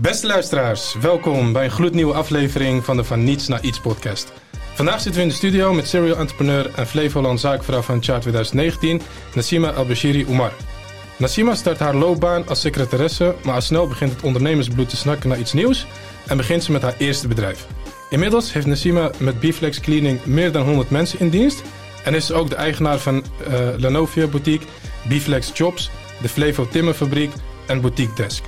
Beste luisteraars, welkom bij een gloednieuwe aflevering van de Van Niets naar Iets podcast. Vandaag zitten we in de studio met serial entrepreneur en Flevoland zaakvrouw van Chart 2019, Nassima Al-Bashiri Umar. Nassima start haar loopbaan als secretaresse, maar al snel begint het ondernemersbloed te snakken naar iets nieuws en begint ze met haar eerste bedrijf. Inmiddels heeft Nassima met Biflex Cleaning meer dan 100 mensen in dienst en is ze ook de eigenaar van uh, Lanovia Boutique, Biflex Jobs, de Flevo Timmerfabriek en Boutique Desk.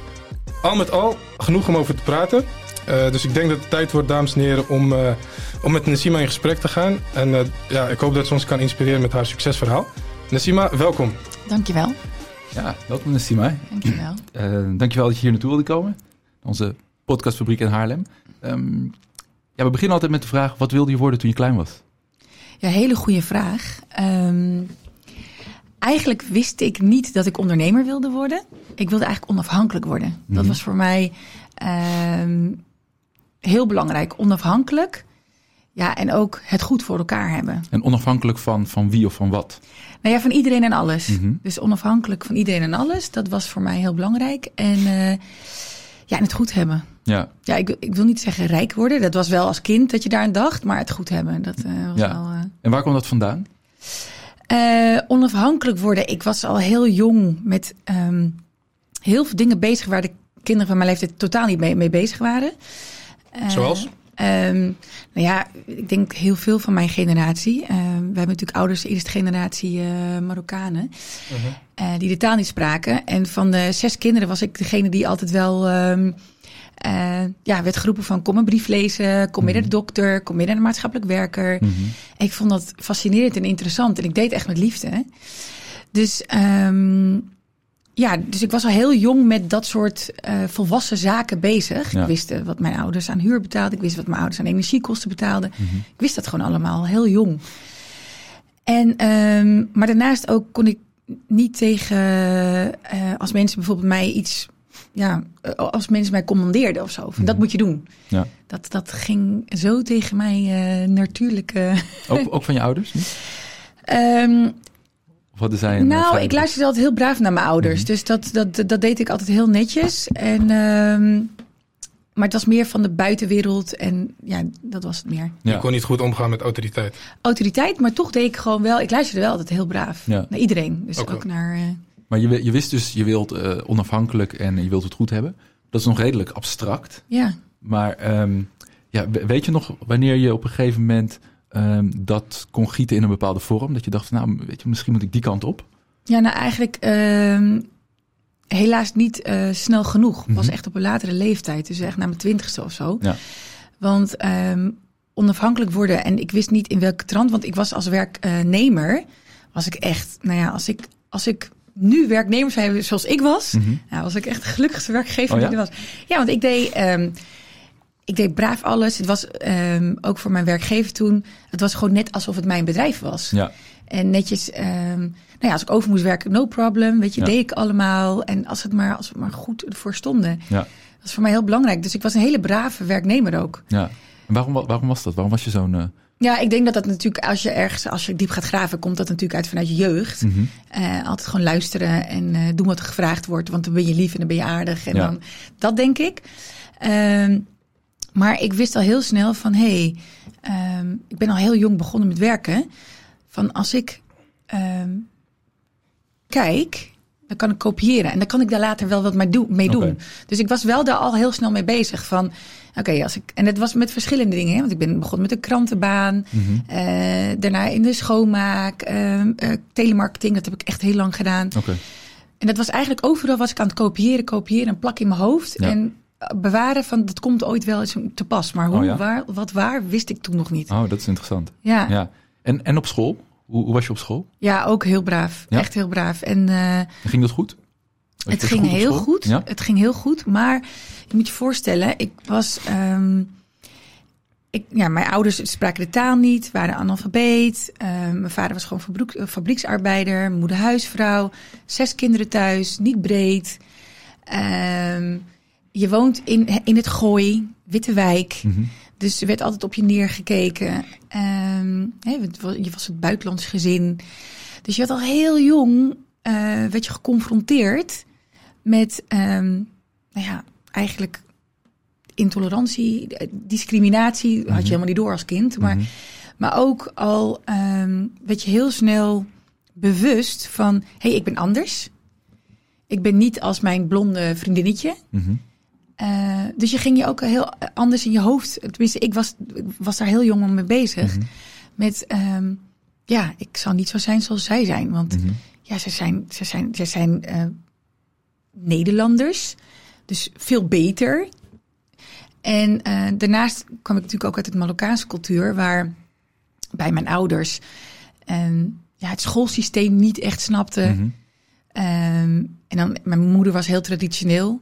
Al met al, genoeg om over te praten. Uh, dus ik denk dat het tijd wordt, dames en heren, om, uh, om met Nassima in gesprek te gaan. En uh, ja, ik hoop dat ze ons kan inspireren met haar succesverhaal. Nassima, welkom. Dankjewel. Ja, welkom Nassima. Dankjewel. dankjewel dat je hier naartoe wilde komen. Onze podcastfabriek in Haarlem. Um, ja, we beginnen altijd met de vraag, wat wilde je worden toen je klein was? Ja, hele goede vraag. Um, eigenlijk wist ik niet dat ik ondernemer wilde worden. Ik wilde eigenlijk onafhankelijk worden. Dat was voor mij um, heel belangrijk. Onafhankelijk. Ja, en ook het goed voor elkaar hebben. En onafhankelijk van, van wie of van wat? Nou ja, van iedereen en alles. Mm-hmm. Dus onafhankelijk van iedereen en alles. Dat was voor mij heel belangrijk. En uh, ja, en het goed hebben. Ja, ja ik, ik wil niet zeggen rijk worden. Dat was wel als kind dat je daar aan dacht. Maar het goed hebben, dat uh, was ja. wel... Uh... En waar kwam dat vandaan? Uh, onafhankelijk worden. Ik was al heel jong met um, heel veel dingen bezig waar de kinderen van mijn leeftijd totaal niet mee, mee bezig waren. Uh, Zoals? Um, nou ja, ik denk heel veel van mijn generatie. Uh, we hebben natuurlijk ouders eerste generatie Marokkanen. Uh-huh. die de taal niet spraken. En van de zes kinderen was ik degene die altijd wel... Um, uh, ja, werd geroepen van kom een brief lezen, kom mee naar de dokter, kom mee naar de maatschappelijk werker. Mm-hmm. Ik vond dat fascinerend en interessant en ik deed echt met liefde. Hè? Dus um, ja, dus ik was al heel jong met dat soort uh, volwassen zaken bezig. Ja. Ik wist uh, wat mijn ouders aan huur betaalden, ik wist wat mijn ouders aan energiekosten betaalden. Mm-hmm. Ik wist dat gewoon allemaal heel jong. En, um, maar daarnaast ook kon ik niet tegen, als mensen bijvoorbeeld mij iets ja, als mensen mij commandeerden of zo. Van. Dat moet je doen. Ja. Dat, dat ging zo tegen mij uh, natuurlijke... Ook, ook van je ouders? um, of hadden zij nou, ik luisterde altijd heel braaf naar mijn ouders. Mm-hmm. Dus dat, dat, dat deed ik altijd heel netjes. En, um, maar het was meer van de buitenwereld. En ja, dat was het meer. Ja. Je kon niet goed omgaan met autoriteit. Autoriteit, maar toch deed ik gewoon wel... Ik luisterde wel altijd heel braaf. Ja. Naar iedereen. Dus ook naar... Uh, Maar je, je wist dus, je wilt uh, onafhankelijk en je wilt het goed hebben. Dat is nog redelijk abstract. Ja. Maar um, ja, weet je nog wanneer je op een gegeven moment um, dat kon gieten in een bepaalde vorm? Dat je dacht, nou, weet je, misschien moet ik die kant op? Ja, nou eigenlijk uh, helaas niet uh, snel genoeg. Mm-hmm. Was echt op een latere leeftijd, dus echt na mijn twintigste of zo. Ja. Want onafhankelijk worden en ik wist niet in welke trant, want ik was als werknemer, was ik echt, nou ja, als ik, als ik nu werknemer zou hebben zoals ik was, mm-hmm. nou, was ik echt de gelukkigste werkgever oh, ja? die er was. Ja, want ik deed, um, ik deed braaf alles. Het was um, ook voor mijn werkgever toen, het was gewoon net alsof het mijn bedrijf was. Ja. En netjes, um, nou ja, als ik over moest werken, no problem. Weet je, Ja. deed ik allemaal. En als het maar, als we maar goed ervoor stonden. Ja. Dat is voor mij heel belangrijk. Dus ik was een hele brave werknemer ook. Ja. En waarom, waarom was dat? Waarom was je zo'n... Uh... Ja, ik denk dat dat natuurlijk, als je ergens, als je diep gaat graven, komt dat natuurlijk uit vanuit je jeugd. Mm-hmm. Uh, altijd gewoon luisteren en uh, doen wat er gevraagd wordt, want dan ben je lief en dan ben je aardig. En Ja. dan, dat denk ik. Um, maar ik wist al heel snel van, hé, hey, um, ik ben al heel jong begonnen met werken. Van als ik um, kijk, dan kan ik kopiëren. En dan kan ik daar later wel wat mee, do mee doen. Oké. Dus ik was wel daar al heel snel mee bezig. Van, oké, okay, als ik. En het was met verschillende dingen. Hè? Want ik ben begonnen met een krantenbaan. Mhm. Uh, daarna in de schoonmaak. Uh, uh, telemarketing, dat heb ik echt heel lang gedaan. Oké. En dat was eigenlijk overal was ik aan het kopiëren, kopiëren en plak in mijn hoofd. Ja. En bewaren van dat komt ooit wel eens te pas. Maar hoe, Oh ja? waar, wat waar, wist ik toen nog niet. Oh, dat is interessant. Ja. Ja. En, en op school? Hoe, hoe was je op school? ook heel braaf. Ja? Echt heel braaf. En uh, En ging dat goed? Was het ging goed heel goed. Ja? Het ging heel goed. Maar je moet je voorstellen, ik was. Um, ik, ja, mijn ouders spraken de taal niet, waren analfabeet. Uh, mijn vader was gewoon fabriek, fabrieksarbeider, mijn moeder huisvrouw. Zes kinderen thuis, niet breed. Um, je woont in, in het Gooi, Witte Wijk. Mhm. Dus er werd altijd op je neergekeken. Um, hè, je was het buitenlands gezin. Dus je werd al heel jong uh, werd je geconfronteerd met, um, nou ja, eigenlijk intolerantie, eh, discriminatie had je Mhm. helemaal niet door als kind. Maar, Mhm. maar ook al ehm werd je heel snel bewust van, hé, hey, ik ben anders. Ik ben niet als mijn blonde vriendinnetje. Mhm. Eh, dus je ging je ook heel anders in je hoofd. Tenminste, ik was, ik was daar heel jong mee bezig. Mhm. Met, ehm, ja, ik zal niet zo zijn zoals zij zijn. Want Mhm. ja, ze zijn, ze zijn, ze zijn eh, Nederlanders. Dus veel beter. En eh, daarnaast kwam ik natuurlijk ook uit het Marokkaanse cultuur, waar bij mijn ouders ehm, ja, het schoolsysteem niet echt snapte. Mhm. Ehm, en dan, mijn moeder was heel traditioneel.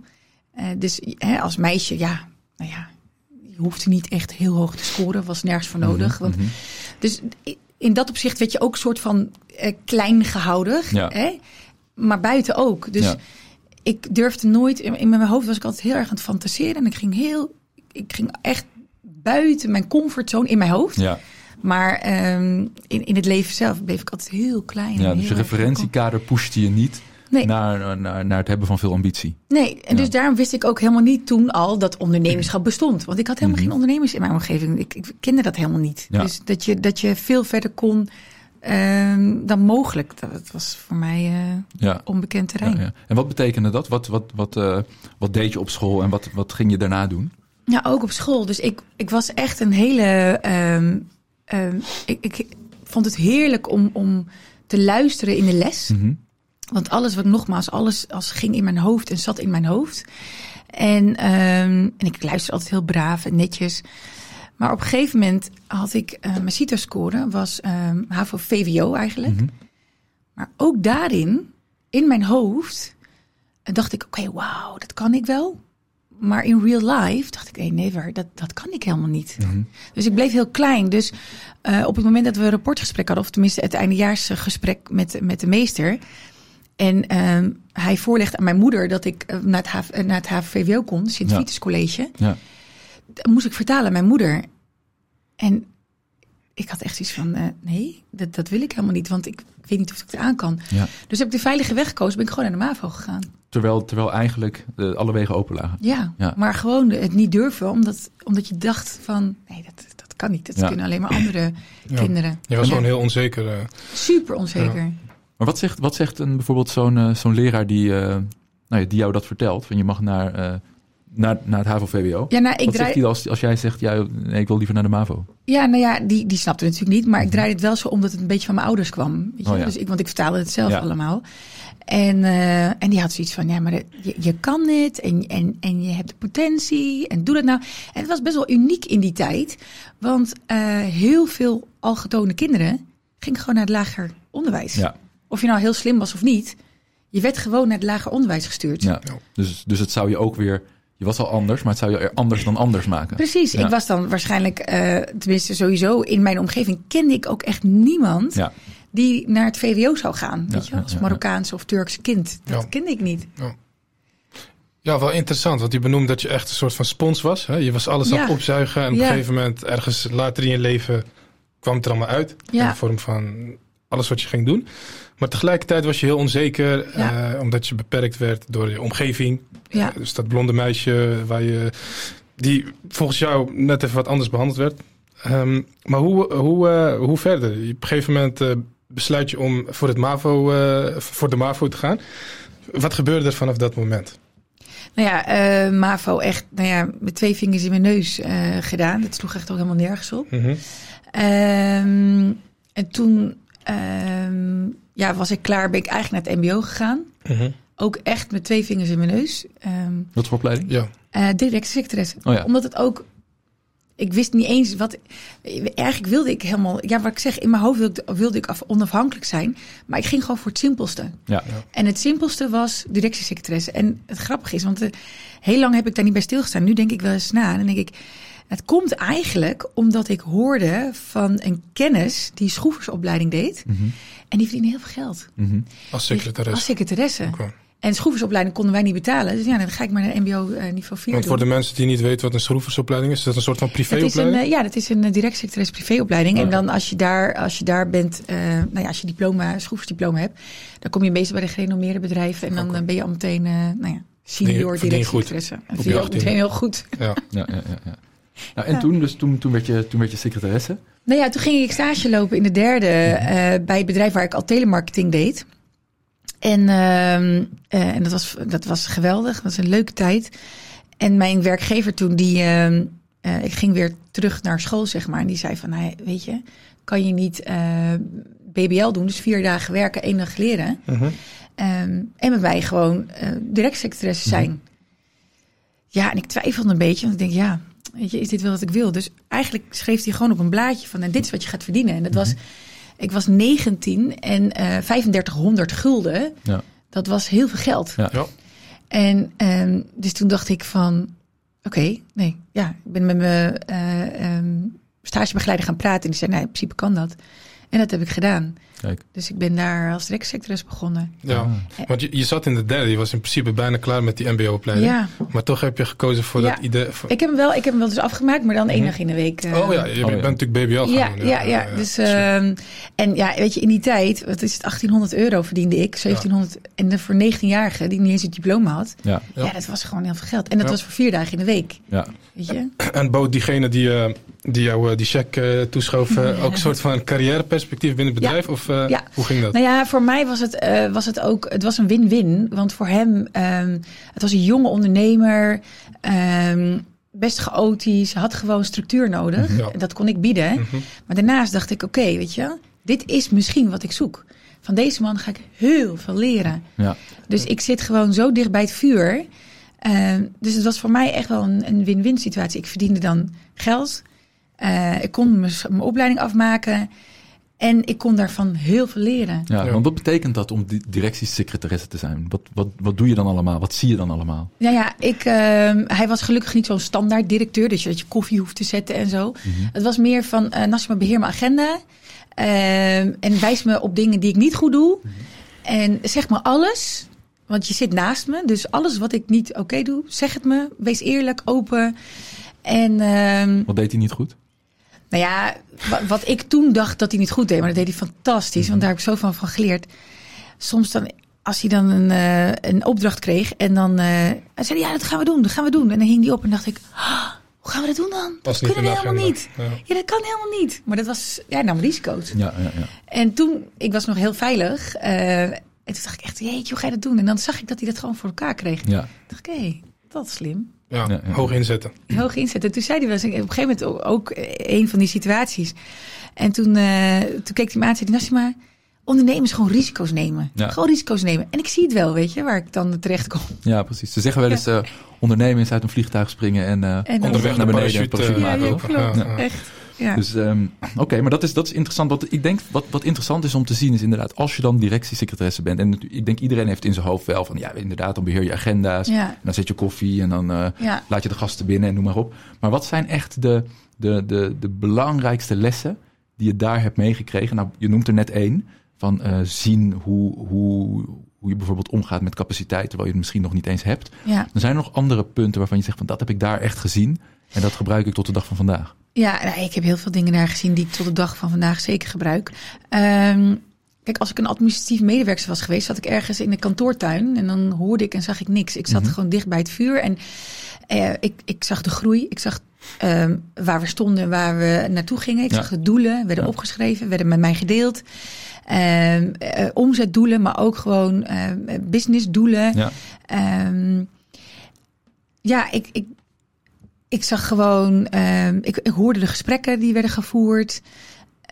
Eh, dus hè, als meisje, ja, nou ja, je hoefde niet echt heel hoog te scoren, was nergens voor nodig. Want, Mhm. Dus in dat opzicht werd je ook een soort van eh, klein gehouden. Ja. Hè? Maar buiten ook. Dus Ja. ik durfde nooit, in, in mijn hoofd was ik altijd heel erg aan het fantaseren. En ik ging heel, ik ging echt buiten mijn comfortzone in mijn hoofd. Ja, Maar ehm, in, in het leven zelf bleef ik altijd heel klein. ja dus je referentiekader pushte je niet Nee. naar, naar, naar het hebben van veel ambitie. Nee, en Ja. dus daarom wist ik ook helemaal niet toen al dat ondernemerschap bestond. Want ik had helemaal Mhm. geen ondernemers in mijn omgeving. Ik, ik kende dat helemaal niet. Ja. Dus dat je, dat je veel verder kon ehm, dan mogelijk. Dat, was voor mij eh, Ja. onbekend terrein. Ja, ja. En wat betekende dat? Wat, wat, wat, eh, wat deed je op school en wat, wat ging je daarna doen? Ja, ook op school. Dus ik, ik was echt een hele. ehm, ehm, ik, ik vond het heerlijk om, om te luisteren in de les. Mhm. Want alles wat nogmaals, alles als ging in mijn hoofd en zat in mijn hoofd. En, ehm, en ik luisterde altijd heel braaf en netjes. Maar op een gegeven moment had ik eh, mijn CITO-score, was ehm HAVO-VWO eigenlijk. Mhm. Maar ook daarin, in mijn hoofd, eh, dacht ik, oké, wauw, dat kan ik wel. Maar in real life dacht ik, nee, never, dat, dat kan ik helemaal niet. Mhm. Dus ik bleef heel klein. Dus eh, op het moment dat we een rapportgesprek hadden, of tenminste het eindejaarsgesprek met, met de meester. En ehm, hij voorlegde aan mijn moeder dat ik eh, naar, het HV, eh, naar het HVVO kon, Sint Ja. Vitus College. Ja. Dan moest ik vertalen aan mijn moeder. En ik had echt iets van, eh, nee, dat, dat wil ik helemaal niet, want ik, ik weet niet of ik het aan kan. Ja. Dus heb ik de veilige weg gekozen, ben ik gewoon naar de MAVO gegaan. Terwijl, terwijl eigenlijk eh, alle wegen open lagen. Ja, Ja. maar gewoon het niet durven, omdat, omdat je dacht van, nee, dat, dat kan niet. Dat Ja. kunnen alleen maar andere Ja. kinderen. Je was Ja. gewoon heel onzeker. Super onzeker. Maar wat zegt, wat zegt een, bijvoorbeeld zo'n eh, zo'n leraar die, eh, nou ja, die jou dat vertelt? Van je mag naar, eh, naar, naar het HAVO-VWO. Ja, nou, ik Wat draai, zegt hij als, als jij zegt, ja, nee, ik wil liever naar de MAVO? ja, nou ja, die, die snapte het natuurlijk niet. Maar ik draaide het wel zo omdat het een beetje van mijn ouders kwam. Weet je? Oh ja. dus ik, want ik vertaalde het zelf Ja. allemaal. En, en die had zoiets van, ja, maar dat- je, je kan het en, en, en je hebt de potentie en doe dat nou. En het was best wel uniek in die tijd. Want heel veel algetone kinderen gingen gewoon naar het lager onderwijs. Ja, Of je nou heel slim was of niet. Je werd gewoon naar het lager onderwijs gestuurd. ja. Dus, dus het zou je ook weer... Je was al anders, maar het zou je er anders dan anders maken. Precies, Ja. ik was dan waarschijnlijk, eh, tenminste sowieso in mijn omgeving kende ik ook echt niemand Ja, die naar het VWO zou gaan. Weet je, als ja, Marokkaanse of Turkse kind. Dat Ja. kende ik niet. Ja, wel interessant, want je benoemde dat je echt een soort van spons was. Hè? Je was alles aan Ja. opzuigen en op Ja. een gegeven moment, ergens later in je leven, kwam het er allemaal uit. In Ja. de vorm van alles wat je ging doen. Maar tegelijkertijd was je heel onzeker, Ja. eh, omdat je beperkt werd door je omgeving. Ja. Dus dat blonde meisje waar je, die volgens jou net even wat anders behandeld werd. Ehm, maar hoe, hoe, eh, hoe verder? Op een gegeven moment eh, besluit je om voor, het MAVO, eh, voor de MAVO te gaan. Wat gebeurde er vanaf dat moment? Nou ja, eh, MAVO echt, nou ja, met twee vingers in mijn neus eh, gedaan. Dat sloeg echt ook helemaal nergens op. Mhm. Ehm, en toen ehm, ja, was ik klaar, ben ik eigenlijk naar het mbo gegaan. Mhm. Ook echt met twee vingers in mijn neus. Ehm wat voor opleiding? Ja. eh directe secretaresse. Oh ja. Omdat het ook... Ik wist niet eens wat... Eigenlijk wilde ik helemaal... Ja, wat ik zeg, in mijn hoofd wilde, ik- wilde ik af, onafhankelijk zijn. Maar ik ging gewoon voor het simpelste. Ja. En het simpelste was directiesecretaresse. En het grappige is, want eh, heel lang heb ik daar niet bij stilgestaan. Nu denk ik wel eens na. En dan denk ik, het komt eigenlijk omdat ik hoorde van een kennis die schroeversopleiding deed. Mhm. En die verdiende heel veel geld. Mhm. Als secretaresse. Als secretaresse. Oké. En schroeversopleiding konden wij niet betalen. Dus ja, dan ga ik maar naar mbo eh, niveau 4 Want doen. voor de mensen die niet weten wat een schroeversopleiding is, is dat een soort van Het is een, privéopleiding? eh, ja, dat is een uh, direct secretaris privéopleiding. En dan als je daar, als je daar bent, eh, nou ja, als je diploma, schroeversdiploma hebt, dan kom je meestal bij de gerenommeerde bedrijven en dan eh, ben je al meteen, eh, nou ja, senior verdien ook 18e. meteen heel goed. Ja. Ja, ja, ja. ja. Nou, en Ja. toen, dus toen, toen, werd je, toen werd je secretaresse. Nou ja, toen ging ik stage lopen in de derde eh, bij het bedrijf waar ik al telemarketing deed. En, ehm, eh, en dat, was, dat was geweldig. Dat was een leuke tijd. En mijn werkgever toen, die, ehm, eh, ik ging weer terug naar school, zeg maar. En die zei van, weet je, kan je niet BBL doen? Dus vier dagen werken, één dag leren. Mhm. Ehm, en met mij gewoon direct secretaresse zijn. Ja, en ik twijfelde een beetje, want ik denk, ja, weet je, is dit wel wat ik wil? Dus eigenlijk schreef hij gewoon op een blaadje van, en dit is wat je gaat verdienen. En dat was, ik was 19 en eh 3500 gulden. Ja. Dat was heel veel geld. Ja. Ja. En ehm, dus toen dacht ik van, oké, nee, ja, ik ben met mijn eh, ehm, stagebegeleider gaan praten. En die zei, nou, in principe kan dat. En dat heb ik gedaan. Kijk. Dus ik ben daar als directsecretaris begonnen. Ja. Ah. Want je, je zat in de derde, je was in principe bijna klaar met die mbo-opleiding. Ja, Maar toch heb je gekozen voor Ja. dat idee. voor- ik heb hem wel, ik heb hem wel dus afgemaakt, maar dan één Mhm. dag in de week. eh, oh ja, je Oh, bent ja. natuurlijk BBL gaan Ja, doen. ja, ja. Dus, ehm, en ja, weet je, in die tijd, wat is het, 1800 euro verdiende ik, 1700. En dan voor 19-jarige die niet eens het diploma had. Ja, Ja. Ja, dat was gewoon heel veel geld. En dat Ja. was voor vier dagen in de week. ja. Weet je? En bood diegene die, eh, die jou eh, die cheque eh, toeschoof ook een soort van carrièreperspectief binnen het Ja. bedrijf? Of eh, Ja. hoe ging dat? Nou ja, voor mij was het, eh, was het ook, het was een win-win. Want voor hem, ehm, het was een jonge ondernemer, ehm, best chaotisch, had gewoon structuur nodig. Ja. En dat kon ik bieden. Mhm. Maar daarnaast dacht ik, oké, weet je, dit is misschien wat ik zoek. Van deze man ga ik heel veel leren. ja. Dus ik zit gewoon zo dicht bij het vuur. Ehm, dus het was voor mij echt wel een, een win-win situatie. Ik verdiende dan geld. Eh, ik kon mijn opleiding afmaken. En ik kon daarvan heel veel leren. Ja, Ja. want wat betekent dat om di- directiesecretaresse te zijn? Wat, wat, wat doe je dan allemaal? Wat zie je dan allemaal? Nou ja, ik, ehm, hij was gelukkig niet zo'n standaard directeur. Dus dat je koffie hoeft te zetten en zo. Het was meer van, uh, beheer mijn agenda. Ehm, en wijs me op dingen die ik niet goed doe. En zeg me alles. Want je zit naast me. Dus alles wat ik niet oké doe, zeg het me. Wees eerlijk, open. En ehm, Wat deed hij niet goed? nou ja, wat, wat ik toen dacht dat hij niet goed deed, maar dat deed hij fantastisch. Want daar heb ik zoveel van geleerd. Soms dan, als hij dan een, eh, een opdracht kreeg en dan eh, hij zei hij, ja, dat gaan we doen, dat gaan we doen. En dan hing die op en dacht ik, ah, hoe gaan we dat doen dan? Dat kunnen we helemaal agenda. niet. Ja. Ja, dat kan helemaal niet. Maar dat was, ja, nam risico's. Ja, ja, ja. En toen, ik was nog heel veilig. eh, en toen dacht ik echt, jeetje, hoe ga je dat doen? En dan zag ik dat hij dat gewoon voor elkaar kreeg. ja. Toen dacht ik, hé, dat is slim. Ja, Ja, ja. hoog inzetten. Hoog inzetten. En toen zei hij wel eens, op een gegeven moment ook, ook een van die situaties. En toen, eh, toen keek hij me aan en zei hij, Nassima, ondernemers gewoon risico's nemen. Ja. Gewoon risico's nemen. En ik zie het wel, weet je, waar ik dan terecht kom. ja, precies. Ze zeggen wel eens, eh ondernemen is uit een vliegtuig springen en, eh, En Onderweg naar beneden en parachute, parachute maken. ja, hoor. klopt. Ja, ja. Echt. Ja. Dus ehm, oké, maar dat is, dat is interessant. Wat ik denk, wat, wat interessant is om te zien, is inderdaad, als je dan directiesecretaresse bent. En ik denk iedereen heeft in zijn hoofd wel van ja, inderdaad, dan beheer je agenda's. ja. En dan zet je koffie en dan eh, Ja. laat je de gasten binnen en noem maar op. Maar wat zijn echt de, de, de, de belangrijkste lessen die je daar hebt meegekregen? Nou, je noemt er net één. Van eh, zien hoe, hoe, hoe je bijvoorbeeld omgaat met capaciteit, terwijl je het misschien nog niet eens hebt. Ja. Er zijn nog andere punten waarvan je zegt van dat heb ik daar echt gezien. En dat gebruik ik tot de dag van vandaag. Ja, nou, ik heb heel veel dingen daar gezien die ik tot de dag van vandaag zeker gebruik. Ehm, kijk, als ik een administratief medewerker was geweest, zat ik ergens in de kantoortuin en dan hoorde ik en zag ik niks. Ik zat Mhm. gewoon dicht bij het vuur en eh, ik, ik zag de groei. Ik zag ehm, waar we stonden en waar we naartoe gingen. Ik Ja. zag de doelen, werden Ja. opgeschreven, werden met mij gedeeld. Ehm, eh, omzetdoelen, maar ook gewoon eh, businessdoelen. Ja. Ja, ik, ik, ik zag gewoon, ehm, ik, ik hoorde de gesprekken die werden gevoerd.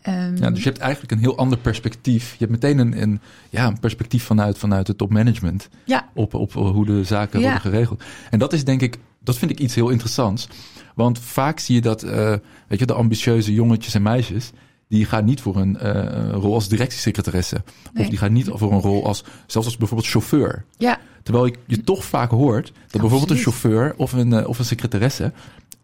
Ehm, Ja, dus je hebt eigenlijk een heel ander perspectief. Je hebt meteen een, een, ja, een perspectief vanuit, vanuit het topmanagement ja, op, op hoe de zaken Ja. worden geregeld. En dat is denk ik, dat vind ik iets heel interessants. Want vaak zie je dat, eh, weet je, de ambitieuze jongetjes en meisjes, die gaan niet voor een eh, rol als directiesecretaresse. Nee. Of die gaan niet voor een rol als, zelfs als bijvoorbeeld chauffeur. ja, Terwijl je, je toch vaak hoort dat bijvoorbeeld een chauffeur of een, eh, of een secretaresse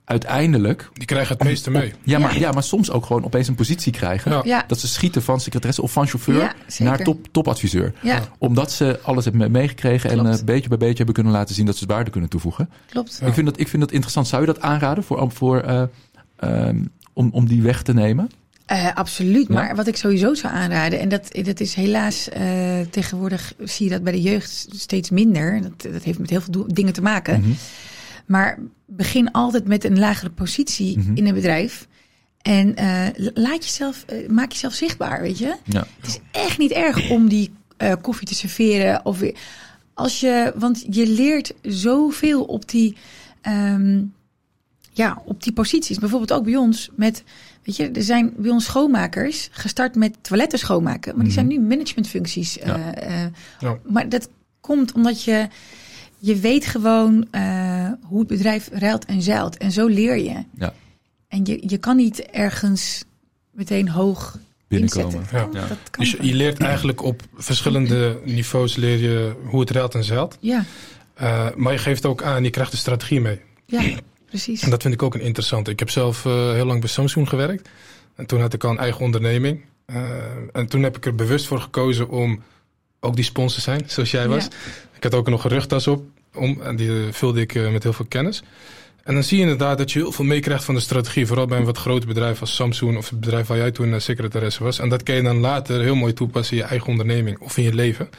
uiteindelijk, Die krijgen het meeste mee. ja, Maar, Ja. ja, maar soms ook gewoon opeens een positie krijgen. Ja. ja, Dat ze schieten van secretaresse of van chauffeur Ja, naar top, topadviseur. ja, Omdat ze alles hebben meegekregen en eh, beetje bij beetje hebben kunnen laten zien dat ze waarde kunnen toevoegen. klopt. Ja. Ik, vind dat, ik vind dat interessant. Zou je dat aanraden voor, voor, eh, ehm, om, om die weg te nemen? Eh, absoluut. Ja? Maar wat ik sowieso zou aanraden, en dat, dat is helaas eh, tegenwoordig zie je dat bij de jeugd steeds minder. Dat, dat heeft met heel veel dingen te maken. Mhm. Maar begin altijd met een lagere positie Mhm. in een bedrijf. En eh, laat jezelf, maak jezelf zichtbaar, weet je. Ja. Het is echt niet erg om die koffie te serveren. Of weer, als je, want je leert zoveel op die, ehm, ja, op die posities. Bijvoorbeeld ook bij ons met, weet je, er zijn bij ons schoonmakers gestart met toiletten schoonmaken. Maar die zijn nu managementfuncties. eh, Ja. eh, Ja. Maar dat komt omdat je, je weet gewoon eh, hoe het bedrijf ruilt en zeilt. En zo leer je. Ja. En je, je kan niet ergens meteen hoog Binnenkomen. Ja. Dus je, leert eigenlijk op verschillende niveaus leer je hoe het ruilt en zeilt. Ja, Eh, maar je geeft ook aan, je krijgt de strategie mee. ja, precies. En dat vind ik ook een interessante. Ik heb zelf eh, heel lang bij Samsung gewerkt. En toen had ik al een eigen onderneming. Eh, en toen heb ik er bewust voor gekozen om ook die sponsor te zijn, zoals jij was. Ja. Ik had ook nog een rugtas op. Om, en die eh, vulde ik met heel veel kennis. En dan zie je inderdaad dat je heel veel meekrijgt van de strategie. Vooral bij een wat groter bedrijf als Samsung of het bedrijf waar jij toen secretaresse was. En dat kan je dan later heel mooi toepassen in je eigen onderneming of in je leven.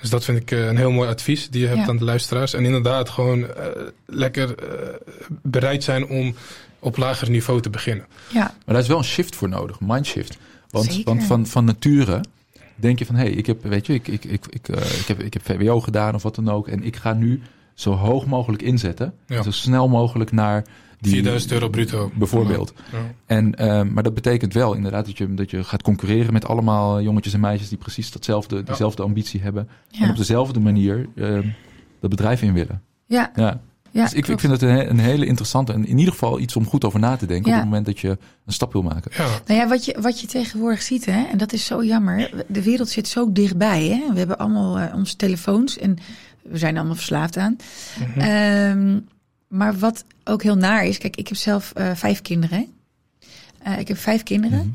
Dus dat vind ik eh, een heel mooi advies die je hebt Ja. aan de luisteraars. En inderdaad gewoon eh, lekker eh, bereid zijn om op lager niveau te beginnen. Ja, Maar daar is wel een shift voor nodig, een mindshift. Want, Zeker. want van, van nature denk je van, hé, hey, ik heb, weet je, ik, ik, ik, ik, eh, ik, heb, ik heb VWO gedaan of wat dan ook. En ik ga nu zo hoog mogelijk inzetten. Ja. Zo snel mogelijk naar die... 4000 euro bruto. Bijvoorbeeld. Ja. En, eh, maar dat betekent wel inderdaad dat je, dat je gaat concurreren met allemaal jongetjes en meisjes die precies datzelfde, diezelfde ambitie hebben. En op dezelfde manier eh, dat bedrijf in willen. ja, Ja. ja. dus ik, ik vind het een, he- een hele interessante en in ieder geval iets om goed over na te denken Ja. op het moment dat je een stap wil maken. Ja. Nou ja, wat je, wat je tegenwoordig ziet, hè, en dat is zo jammer. De wereld zit zo dichtbij. Hè? We hebben allemaal eh, onze telefoons en we zijn allemaal verslaafd aan. Mhm. Ehm, maar wat ook heel naar is, kijk, ik heb zelf eh, vijf kinderen. hè. Eh, ik heb vijf kinderen. Mhm.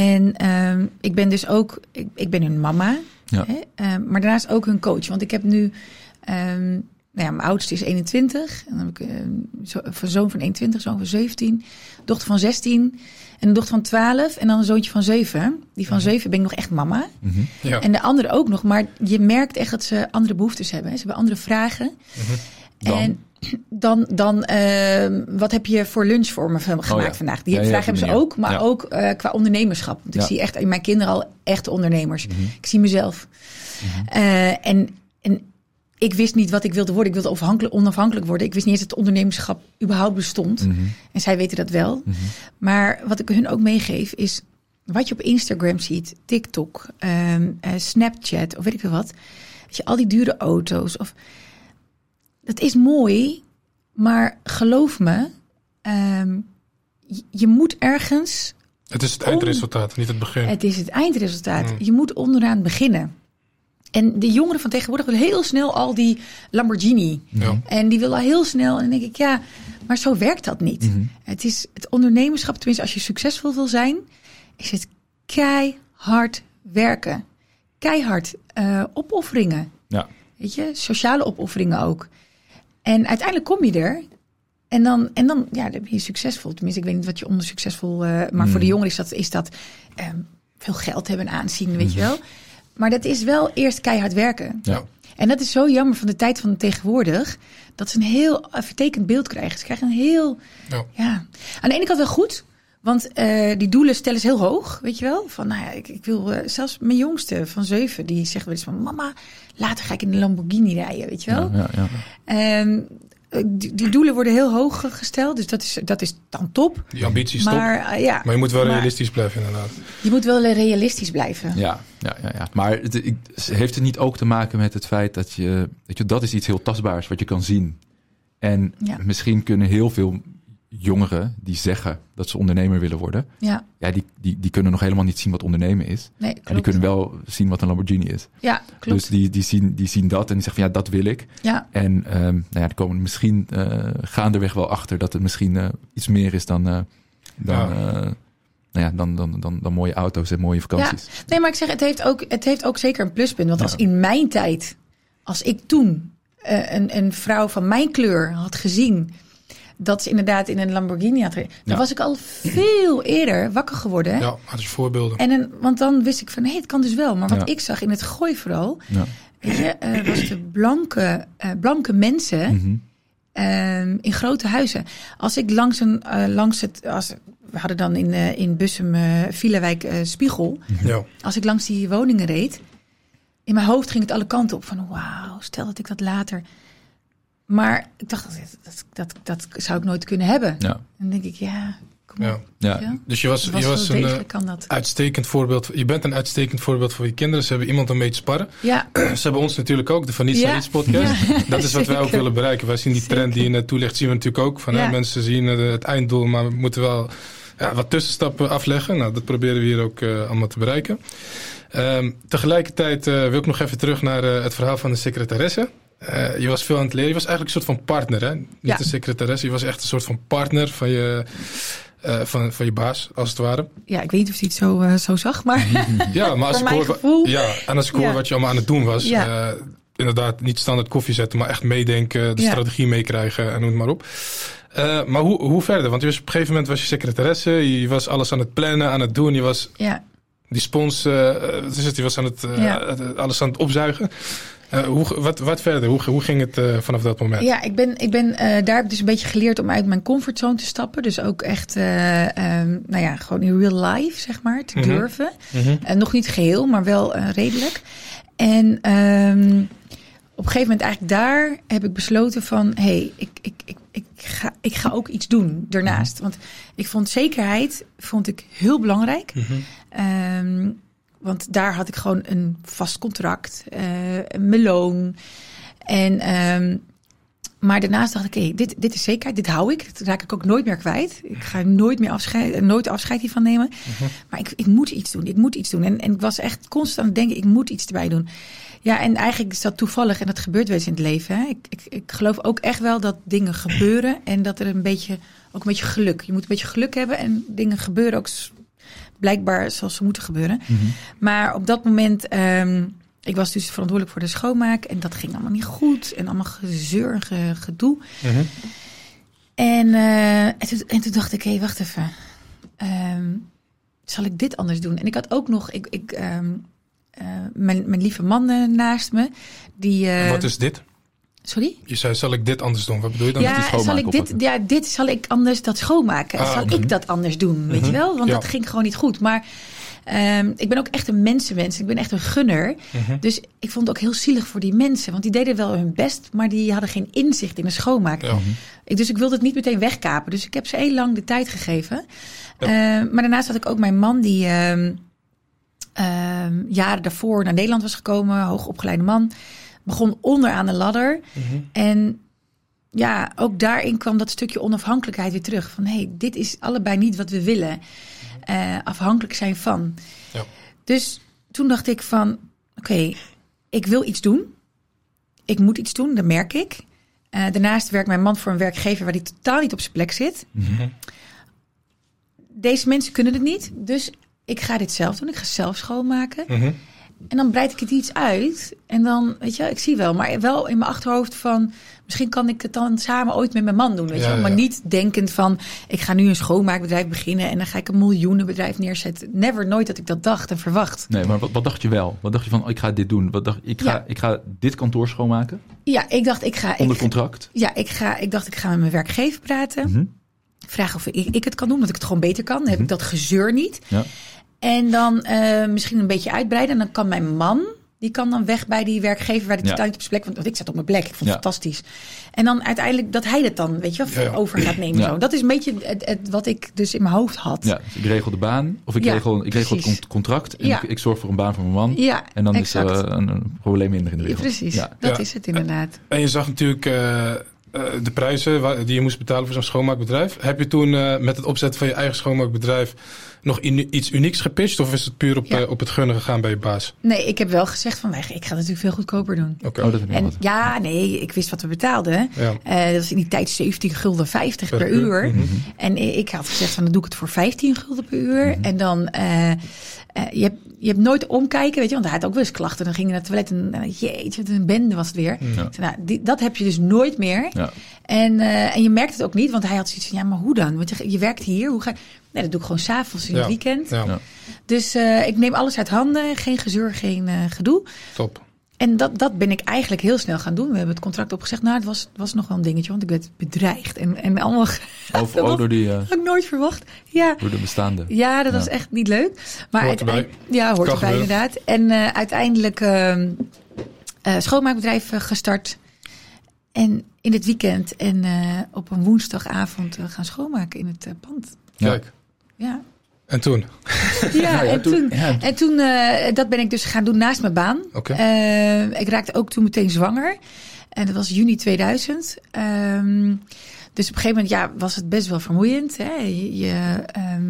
En ehm, ik ben dus ook, ik, ik ben hun mama. Ja. Hè? Ehm, maar daarnaast ook hun coach. Want ik heb nu, ehm, nou ja, mijn oudste is 21. En dan heb ik zo, een zoon van 21, zoon van 17, dochter van 16 en een dochter van 12 en dan een zoontje van 7. Die van 7 ben ik nog echt mama. Mhm. Ja. En de andere ook nog. Maar je merkt echt dat ze andere behoeftes hebben. hè. Ze hebben andere vragen. Dan? En dan, dan ehm, wat heb je voor lunch voor me gemaakt Oh ja. vandaag? Die Ja, vraag hebben ze ook, maar ook eh, qua ondernemerschap. Want ik zie echt in mijn kinderen al echte ondernemers. Mhm. Ik zie mezelf. Eh, en, en ik wist niet wat ik wilde worden. Ik wilde afhankelijk, onafhankelijk worden. Ik wist niet eens dat ondernemerschap überhaupt bestond. Mhm. En zij weten dat wel. Mhm. Maar wat ik hun ook meegeef is wat je op Instagram ziet, TikTok, ehm, eh, Snapchat of weet ik veel wat. Dat je al die dure auto's of dat is mooi, maar geloof me, ehm, je, je moet ergens. Het is het eindresultaat, niet het begin. Het is het eindresultaat. Mm. Je moet onderaan beginnen. En de jongeren van tegenwoordig willen heel snel al die Lamborghini. Ja. En die willen al heel snel. En dan denk ik, ja, maar zo werkt dat niet. Mhm. Het is het ondernemerschap, tenminste als je succesvol wil zijn, is het keihard werken. Keihard eh, opofferingen. Ja. Weet je, sociale opofferingen ook. En uiteindelijk kom je er. En dan, en dan, ja, dan ben je succesvol. Tenminste, ik weet niet wat je onder succesvol... eh, maar voor de Mm. jongeren is dat, is dat ehm, veel geld hebben en aanzien, weet je Mhm. wel. Maar dat is wel eerst keihard werken. Ja. En dat is zo jammer van de tijd van tegenwoordig. Dat ze een heel eh, vertekend beeld krijgen. Ze krijgen een heel. Ja. Ja. Aan de ene kant wel goed. Want eh, die doelen stellen ze heel hoog. Weet je wel? Van nou ja, ik, ik wil. eh, zelfs mijn jongste van zeven. Die zegt wel eens van. Mama, later ga ik in de Lamborghini rijden. Weet je wel? Ja, ja, ja. Ehm, eh, die, die doelen worden heel hoog gesteld. Dus dat is, dat is dan top. Die ambitie is top. Maar, Maar ja, je moet wel maar realistisch blijven inderdaad. je moet wel realistisch blijven. Ja, ja, ja, ja. Maar het, ik- heeft het niet ook te maken met het feit dat je, weet je, dat is iets heel tastbaars wat je kan zien. En Ja. misschien kunnen heel veel jongeren die zeggen dat ze ondernemer willen worden, Ja, ja, die, die, die kunnen nog helemaal niet zien wat ondernemen is. nee, En die kunnen wel zien wat een Lamborghini is. Ja, klopt. Dus die, die, zien, die zien dat en die zeggen van ja, dat wil ik. ja, En ehm, nou ja, die komen misschien uh, gaandeweg wel achter dat het misschien uh, iets meer is dan, uh, dan, Ja. uh, nou ja, dan, dan, dan, dan mooie auto's en mooie vakanties. Nee, maar ik zeg, het heeft ook, het heeft ook zeker een pluspunt. Want Ja. als in mijn tijd, als ik toen eh, een, een vrouw van mijn kleur had gezien dat ze inderdaad in een Lamborghini had. gereden. Dan Ja. was ik al veel eerder wakker geworden. Ja, had je voorbeelden. En een, want dan wist ik van, hé, het kan dus wel. Maar wat Ja. ik zag in het gooi vooral, Ja. weet je, eh, was de blanke, eh, blanke mensen Mhm. ehm, in grote huizen. Als ik langs een, eh, langs het, als, we hadden dan in, in Bussum, Villawijk Spiegel. Ja. Als ik langs die woningen reed, in mijn hoofd ging het alle kanten op van, wauw, stel dat ik dat later. Maar ik dacht, dat, dat, dat, dat zou ik nooit kunnen hebben. Ja. En dan denk ik, ja, kom Ja. op. Ja. Ja. Dus je was, Was je was een eh, degelijk kan dat. uitstekend voorbeeld. Je bent een uitstekend voorbeeld voor je kinderen. Ze hebben iemand om mee te sparren. Ja, Ze hebben ons natuurlijk ook, de Van Ja. Iets podcast. Dat is wat wij ook willen bereiken. Wij zien die trend die je net toelicht, zien we natuurlijk ook. Van, hè, mensen zien het einddoel, maar we moeten wel ja, wat tussenstappen afleggen. Nou, dat proberen we hier ook eh, allemaal te bereiken. Ehm, tegelijkertijd eh, wil ik nog even terug naar eh, het verhaal van de secretaresse. Eh, je was veel aan het leren. Je was eigenlijk een soort van partner, hè? Niet Ja. de secretaresse. Je was echt een soort van partner van je, eh, van, van je baas, als het ware. ja, ik weet niet of hij het zo, eh, zo zag, maar Ja, maar als ik hoor, gevoel. Ja, en als ik hoor Ja. wat je allemaal aan het doen was. Ja. inderdaad, niet standaard koffie zetten, maar echt meedenken, de strategie meekrijgen en noem het maar op. Maar hoe, hoe verder? Want je was, op een gegeven moment was je secretaresse, je was alles aan het plannen, aan het doen. Je was ja, die spons, wat is het, je was aan het, Ja. alles aan het opzuigen. Eh, hoe, wat, wat verder? Hoe, hoe ging het eh, vanaf dat moment? ja, ik ben, ik ben eh, daar heb ik dus een beetje geleerd om uit mijn comfortzone te stappen. Dus ook echt, eh, ehm, nou ja, gewoon in real life, zeg maar, te Mhm. durven. Mhm. En nog niet geheel, maar wel redelijk. En ehm, op een gegeven moment eigenlijk daar heb ik besloten van... hé, hey, ik, ik, ik, ik, ga, ik ga ook iets doen daarnaast. Want ik vond zekerheid vond ik heel belangrijk. Mhm. Ehm, want daar had ik gewoon een vast contract, eh, een meloon. En, ehm, maar daarnaast dacht ik, hé, dit, dit is zekerheid, dit hou ik. Dat raak ik ook nooit meer kwijt. Ik ga nooit meer afscheid, nooit afscheid hiervan nemen. Maar ik, ik moet iets doen, ik moet iets doen. En, en ik was echt constant aan het denken, ik moet iets erbij doen. Ja, en eigenlijk is dat toevallig en dat gebeurt wel eens in het leven. Hè? Ik, ik, ik geloof ook echt wel dat dingen gebeuren en dat er een beetje, ook een beetje geluk. Je moet een beetje geluk hebben en dingen gebeuren ook blijkbaar zoals ze moeten gebeuren. Mhm. Maar op dat moment, ehm, ik was dus verantwoordelijk voor de schoonmaak en dat ging allemaal niet goed en allemaal gezeur en ge- gedoe. Mhm. En, eh, en, toen, en toen dacht ik, hé, wacht even. Ehm, zal ik dit anders doen? En ik had ook nog, ik, ik, ehm, eh, mijn, mijn lieve man naast me. Die, eh, Wat is dit? Sorry? Je zei, zal ik dit anders doen? Wat bedoel je dan? die Ja, schoonmaak zal ik dit, ja, dit zal ik anders dat schoonmaken. Ah, zal mhm. ik dat anders doen, weet je wel? Want Ja. dat ging gewoon niet goed. Maar ehm, ik ben ook echt een mensenmens. Ik ben echt een gunner. Mhm. Dus ik vond het ook heel zielig voor die mensen. Want die deden wel hun best, maar die hadden geen inzicht in de schoonmaak. Ja. Ik, dus ik wilde het niet meteen wegkapen. Dus ik heb ze heel lang de tijd gegeven. Ja. Eh, maar daarnaast had ik ook mijn man die ehm, ehm, jaren daarvoor naar Nederland was gekomen. Hoogopgeleide man. Begon onderaan de ladder. Mhm. En ja, ook daarin kwam dat stukje onafhankelijkheid weer terug. Van hé, hey, dit is allebei niet wat we willen. Eh, afhankelijk zijn van. Ja. Dus toen dacht ik van, oké, ik wil iets doen. Ik moet iets doen, dat merk ik. Eh, daarnaast werkt mijn man voor een werkgever waar hij totaal niet op zijn plek zit. Mhm. Deze mensen kunnen het niet, dus ik ga dit zelf doen. Ik ga zelf schoonmaken. Mhm. En dan breid ik het iets uit. En dan, weet je, ik zie wel. Maar wel in mijn achterhoofd van... Misschien kan ik het dan samen ooit met mijn man doen, weet je Ja. Maar ja. niet denkend van... Ik ga nu een schoonmaakbedrijf beginnen... en dan ga ik een miljoenenbedrijf neerzetten. Never, nooit dat ik dat dacht en verwacht. Nee, maar wat, wat dacht je wel? Wat dacht je van, oh, ik ga dit doen? Wat dacht, ik, ga, Ja. ik ga dit kantoor schoonmaken, Ja, ik dacht, ik ga... onder Ik, contract. ja, ik, ga, ik dacht, ik ga met mijn werkgever praten. Mhm. Vragen of ik, ik het kan doen, dat ik het gewoon beter kan. Dan heb Mhm. ik dat gezeur niet. Ja. En dan eh, misschien een beetje uitbreiden. En dan kan mijn man, die kan dan weg bij die werkgever waar ik Ja. op zijn plek. Want, want ik zat op mijn plek. Ik vond het Ja. fantastisch. En dan uiteindelijk dat hij het dan, weet je wel, Ja, ja. over gaat nemen. Ja. Zo. Dat is een beetje het, het, wat ik dus in mijn hoofd had. Ja, dus ik regel de baan, of ik Ja, regel, ik regel het contract en Ja. ik, ik zorg voor een baan voor mijn man. Ja, En dan exact. is er een, een probleem minder in de Ja, wereld. precies, Ja. dat Ja. is het inderdaad. En je zag natuurlijk eh, eh, de prijzen die je moest betalen voor zo'n schoonmaakbedrijf. Heb je toen eh, met het opzetten van je eigen schoonmaakbedrijf nog in- iets unieks gepitcht? Of is het puur op, Ja. eh, op het gunnen gegaan bij je baas? Nee, ik heb wel gezegd van, ik ga het natuurlijk veel goedkoper doen. Oké. Oh, En ja, nee, ik wist wat we betaalden. Ja. Eh, dat was in die tijd 17 gulden 50 per, uur. Mhm. En ik had gezegd van dan doe ik het voor 15 gulden per uur. En dan, eh, je hebt, je hebt nooit omkijken, weet je, want hij had ook wel eens klachten. Dan ging je naar het toilet en uh, jeetje, wat een bende was het weer. Ja. Ik zei, nou, die, dat heb je dus nooit meer. Ja. En, eh, en je merkt het ook niet, want hij had zoiets van, ja, maar hoe dan? Want je, je werkt hier, hoe ga je... Nee, dat doe ik gewoon s'avonds in Ja. het weekend. Ja, Ja. Dus eh, ik neem alles uit handen, geen gezeur, geen eh, gedoe. top. En dat, dat ben ik eigenlijk heel snel gaan doen. We hebben het contract opgezegd. Nou, het was, was nog wel een dingetje, want ik werd bedreigd. En, en allemaal Of ook door, die, eh, had ik nooit verwacht. Ja, door de bestaande. ja dat was echt niet leuk. Maar Hoort erbij. uiteindelijk- Ja, hoort erbij inderdaad. En eh, uiteindelijk ehm, eh, schoonmaakbedrijf gestart. En in het weekend en eh, op een woensdagavond gaan schoonmaken in het pand. Ja. Kijk. Ja, En toen? ja, ja, en toen- toen, ja. en toen eh, dat ben ik dus gaan doen naast mijn baan. Oké. Eh, ik raakte ook toen meteen zwanger. En dat was juni 2000. Ehm, dus op een gegeven moment ja, was het best wel vermoeiend. Hè? Je, je, ehm,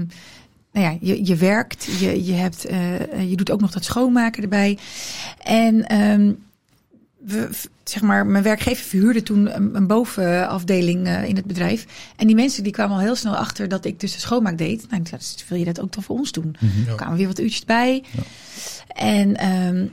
nou ja, je, je werkt, je, je, hebt, eh, je doet ook nog dat schoonmaken erbij. En ehm, we, zeg maar, mijn werkgever verhuurde toen een, een bovenafdeling eh, in het bedrijf. En die mensen die kwamen al heel snel achter dat ik dus de schoonmaak deed. Nou, ik zei, dus wil je dat ook dan voor ons doen? Er kwamen weer wat uurtjes bij. En ehm,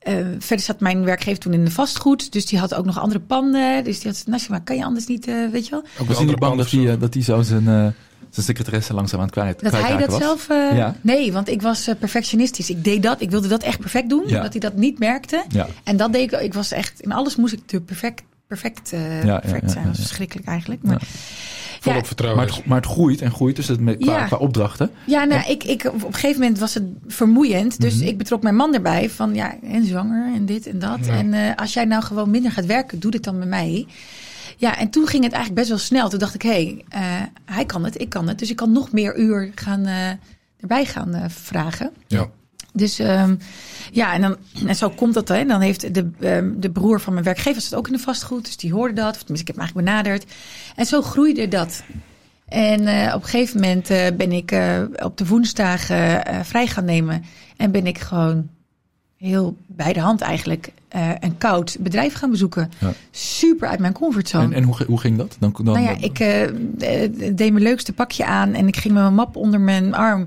eh, verder zat mijn werkgever toen in de vastgoed. Dus die had ook nog andere panden. Dus die had Nassima, kan je anders niet, eh, weet je wel? Ook niet andere bang dat hij, dat hij zo zijn, eh, zijn secretaresse langzaam aan het kwijt Dat hij dat was? zelf... eh, Ja. Nee, want ik was eh, perfectionistisch. Ik deed dat. Ik wilde dat echt perfect doen. Ja. Dat hij dat niet merkte. Ja. En dat deed ik. Ik was echt... In alles moest ik te perfect, perfect, eh, ja, perfect ja, zijn. Dat is ja. verschrikkelijk eigenlijk. Maar, Volop ja, vertrouwen. Maar het, maar het groeit en groeit, dus het met, qua, Ja. qua opdrachten. Ja, nou, ik, ik, op een gegeven moment was het vermoeiend. Dus Mhm. ik betrok mijn man erbij. Van ja, en zwanger en dit en dat. Ja. En eh, als jij nou gewoon minder gaat werken, doe dit dan met mij. Ja, en toen ging het eigenlijk best wel snel. Toen dacht ik, hé, hey, eh, hij kan het, ik kan het. Dus ik kan nog meer uur gaan, eh, erbij gaan eh, vragen. Ja. Dus ehm, ja, en, dan, en zo komt dat. Hè. Dan heeft de, ehm, de broer van mijn werkgever zat ook in de vastgoed. Dus die hoorde dat. Of tenminste, ik heb hem eigenlijk benaderd. En zo groeide dat. En op een gegeven moment ben ik op de woensdagen vrij gaan nemen. En ben ik gewoon heel bij de hand eigenlijk eh, een koud bedrijf gaan bezoeken. Ja. Super uit mijn comfortzone. En, en hoe, hoe ging dat? Dan, dan, Nou ja, ik eh, deed mijn leukste pakje aan en ik ging met mijn map onder mijn arm.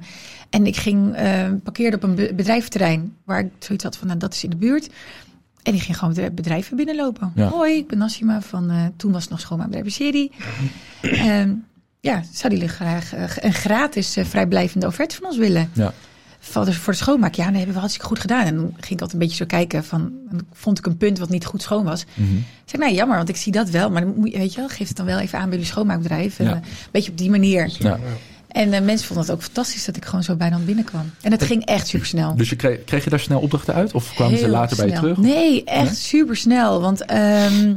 En ik ging eh parkeerde op een be- bedrijventerrein waar ik zoiets had van, nou, dat is in de buurt. En ik ging gewoon bedrijven binnenlopen. Ja. Hoi, ik ben Nassima van, toen was het nog schoonmaakbedrijf serie. Ehm ja, zou jullie graag een gratis vrijblijvende offerte van ons willen? Ja. Voor de, voor de schoonmaak, ja, dat hebben we hartstikke goed gedaan. En dan ging ik altijd een beetje zo kijken van, vond ik een punt wat niet goed schoon was. Mhm. Ik zeg, nou jammer, want ik zie dat wel. Maar dan moet je, weet je wel, geef het dan wel even aan bij jullie schoonmaakbedrijf. En, Ja. eh, een beetje op die manier. Ja. En eh, mensen vonden het ook fantastisch dat ik gewoon zo bijna binnenkwam. En het ging echt super snel. Dus je kreeg, kreeg je daar snel opdrachten uit? Of kwamen ze later bij je terug? Nee, echt Ja? super snel. Want ehm,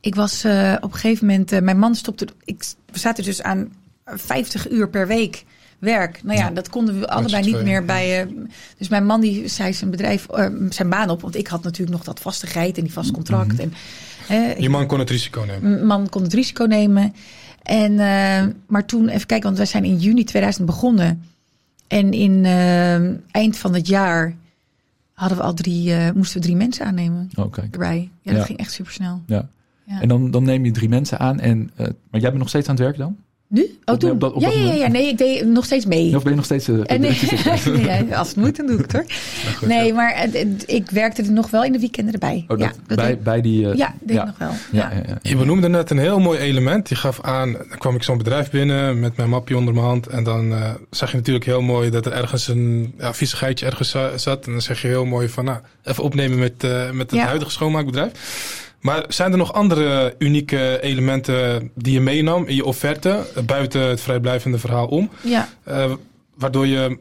ik was eh, op een gegeven moment, mijn man stopte. Ik, we zaten dus aan 50 uur per week werk. Nou ja, Ja. dat konden we allebei niet meer bij. eh, dus mijn man die zei zijn bedrijf, eh, zijn baan op. Want ik had natuurlijk nog dat vastigheid en die vast contract. Mhm. En, eh, Je man kon het risico nemen. Mijn man kon het risico nemen. En, eh, maar toen, even kijken, want wij zijn in juni 2000 begonnen. En in eind van het jaar hadden we al drie, moesten we drie mensen aannemen Oh, kijk. erbij. Ja, dat Ja. ging echt super snel. Ja. Ja. En dan, dan neem je drie mensen aan. En, maar jij bent nog steeds aan het werk dan? Nu? Oh, Op- toen? op dat- op ja, ja, ja, nee, ik deed nog steeds mee. Of ben je nog steeds... eh, En nee, de- nee, ja, als het moet, dan doe ik het hoor. Goed, Nee, ja. maar ik werkte er nog wel in de weekenden erbij. Oh, ja, dat, dat bij, deed- bij die... eh, ja, deed ja. ik nog wel. Ja, Ja. ja, ja. Je benoemde net een heel mooi element. Je gaf aan, dan kwam ik zo'n bedrijf binnen met mijn mapje onder mijn hand. En dan eh, zag je natuurlijk heel mooi dat er ergens een ja, viezigheidje ergens za- zat. En dan zeg je heel mooi van, nou, even opnemen met, eh, met het Ja. huidige schoonmaakbedrijf. Maar zijn er nog andere unieke elementen die je meenam in je offerte, eh, buiten het vrijblijvende verhaal om? ja. eh, waardoor je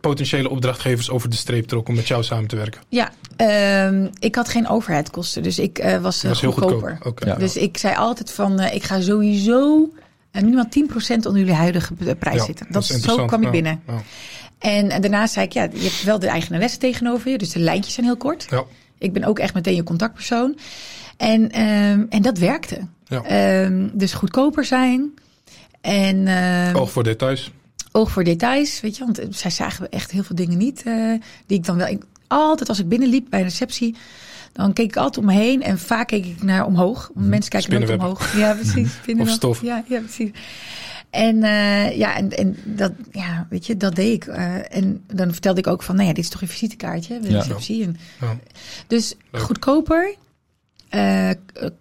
potentiële opdrachtgevers over de streep trok om met jou samen te werken? Ja, ehm, ik had geen overheidkosten, dus ik eh, was, eh, was heel goedkoper. goedkoop. Oké. Ja. Dus ik zei altijd van, eh, ik ga sowieso minimaal 10% onder jullie huidige prijs Ja, zitten. dat Dat is zo kwam ik Ja, binnen. ja. En, en daarna zei ik, ja, je hebt wel de eigenaresse tegenover je, dus de lijntjes zijn heel kort. Ja. Ik ben ook echt meteen je contactpersoon. En, ehm, en dat werkte. Ja. Ehm, dus goedkoper zijn. En ehm, Oog voor details. oog voor details, weet je. Want eh, zij zagen echt heel veel dingen niet. eh, die ik dan wel... Ik, altijd als ik binnenliep bij een receptie... dan keek ik altijd om me heen. En vaak keek ik naar omhoog. Want mensen kijken nooit omhoog. Ja, precies. spinnenweb. stof. Ja, ja, precies. En uh, ja, en, en dat, ja, weet je, dat deed ik. Uh, en dan vertelde ik ook van, nou ja, dit is toch een visitekaartje, ja. receptie. En, ja. Dus Leuk. goedkoper, uh,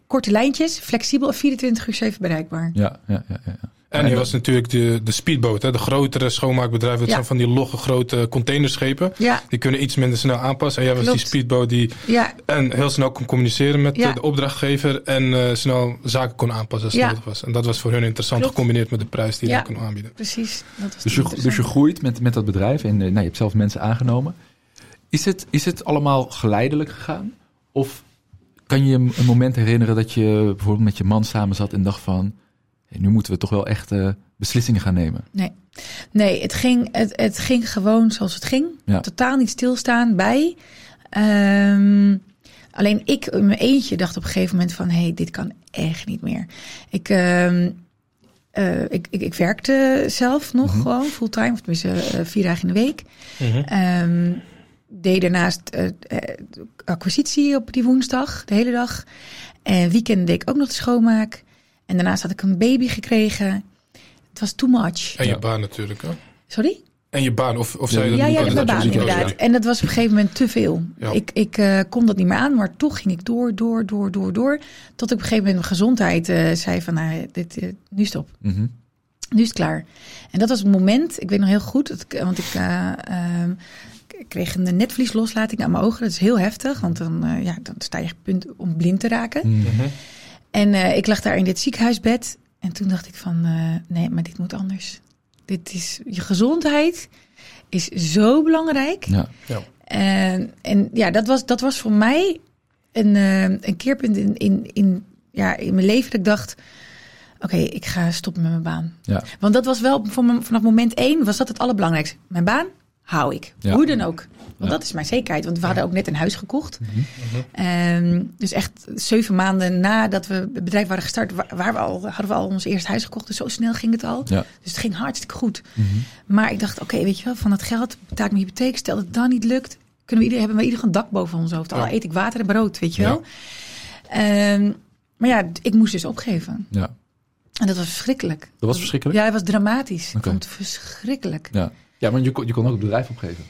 korte lijntjes, flexibel, 24 uur 7 bereikbaar. Ja, ja, ja. ja. En hier was natuurlijk de, de speedboot, hè, de grotere schoonmaakbedrijven. Dat zijn van die logge grote containerschepen. Ja. Die kunnen iets minder snel aanpassen. En jij was die speedboot die ja. en heel snel kon communiceren met de opdrachtgever. En uh, snel zaken kon aanpassen als het nodig was. En dat was voor hun interessant Klopt. gecombineerd met de prijs die je dan kon aanbieden. Precies. Dat was dus, je, dus je groeit met, met dat bedrijf en uh, nou, je hebt zelf mensen aangenomen. Is het, is het allemaal geleidelijk gegaan? Of kan je een moment herinneren dat je bijvoorbeeld met je man samen zat en dacht van nu moeten we toch wel echt uh, beslissingen gaan nemen. Nee, nee het, ging, het, het ging gewoon zoals het ging. Ja. Totaal niet stilstaan bij. Um, alleen ik in mijn eentje dacht op een gegeven moment van... hé, hey, dit kan echt niet meer. Ik, um, uh, ik, ik, ik, werkte zelf nog mm-hmm. gewoon fulltime. Of tenminste uh, vier dagen in de week. Mm-hmm. Um, deed daarnaast acquisitie op die woensdag, de hele dag. En weekend deed ik ook nog de schoonmaak. En daarnaast had ik een baby gekregen. Het was too much. En je baan natuurlijk, hè? Sorry? En je baan, of, of zei je dat Ja, ja, mijn baan, inderdaad. En dat was op een gegeven moment te veel. Ja. Ik, ik uh, kon dat niet meer aan, maar toch ging ik door, door, door, door, door. Tot ik op een gegeven moment mijn gezondheid uh, zei van, nou, dit, uh, nu stop. Mm -hmm. Nu is het klaar. En dat was het moment, ik weet nog heel goed, dat ik, want ik... ik kreeg een netvliesloslating aan mijn ogen. Dat is heel heftig, want dan, ja, dan sta je punt om blind te raken. Mm -hmm. En uh, ik lag daar in dit ziekenhuisbed. En toen dacht ik van, uh, nee, maar dit moet anders. Dit is, je gezondheid is zo belangrijk. Ja. ja. En, en ja, dat was, dat was voor mij een, uh, een keerpunt in, in, in, ja, in mijn leven. Dat ik dacht, oké, okay, ik ga stoppen met mijn baan. Ja. Want dat was wel, vanaf moment één was dat het allerbelangrijkste. Mijn baan hou ik. Ja. Hoe dan ook. Want dat is mijn zekerheid. Want we hadden ook net een huis gekocht. Mm -hmm. um, dus echt zeven maanden nadat we het bedrijf waren gestart, waar we al, hadden we al ons eerste huis gekocht. Dus zo snel ging het al. Ja. Dus het ging hartstikke goed. -hmm. Maar ik dacht, oké, okay, weet je wel, van dat geld betaal ik mijn hypotheek. Stel dat het dan niet lukt, kunnen we ieder, hebben we ieder een dak boven ons hoofd. Al eet ik water en brood, weet je wel. Um, maar ja, ik moest dus opgeven. Ja. En dat was verschrikkelijk. Dat was verschrikkelijk? Ja, het was dramatisch. Okay. Ik vond het verschrikkelijk. Ja, ja maar je kon, je kon ook het bedrijf opgeven.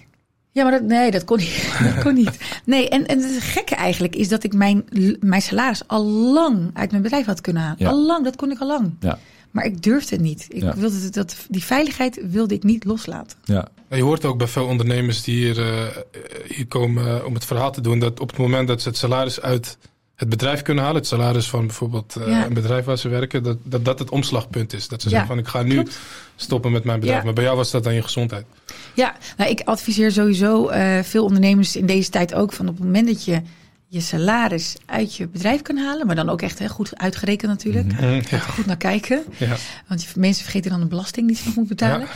Ja, maar dat, nee, dat kon niet. dat kon niet. Nee, en, en het gekke eigenlijk is dat ik mijn, mijn salaris al lang uit mijn bedrijf had kunnen halen. Ja. Al lang, dat kon ik al lang. Ja. Maar ik durfde het niet. Ik Ja. wilde dat, die veiligheid wilde ik niet loslaten. Ja, je hoort ook bij veel ondernemers die hier, uh, hier komen uh, om het verhaal te doen, dat op het moment dat ze het salaris uit het bedrijf kunnen halen, het salaris van bijvoorbeeld uh, Ja. een bedrijf waar ze werken, dat, dat dat het omslagpunt is. Dat ze Ja, zeggen van ik ga nu klopt. stoppen met mijn bedrijf. Ja. Maar bij jou was dat dan je gezondheid. Ja, nou, ik adviseer sowieso eh, veel ondernemers in deze tijd ook van op het moment dat je je salaris uit je bedrijf kan halen, maar dan ook echt hè, goed uitgerekend natuurlijk. Mhm. Mm, ja. Goed naar kijken. Ja. Want mensen vergeten dan de belasting die ze nog moeten betalen.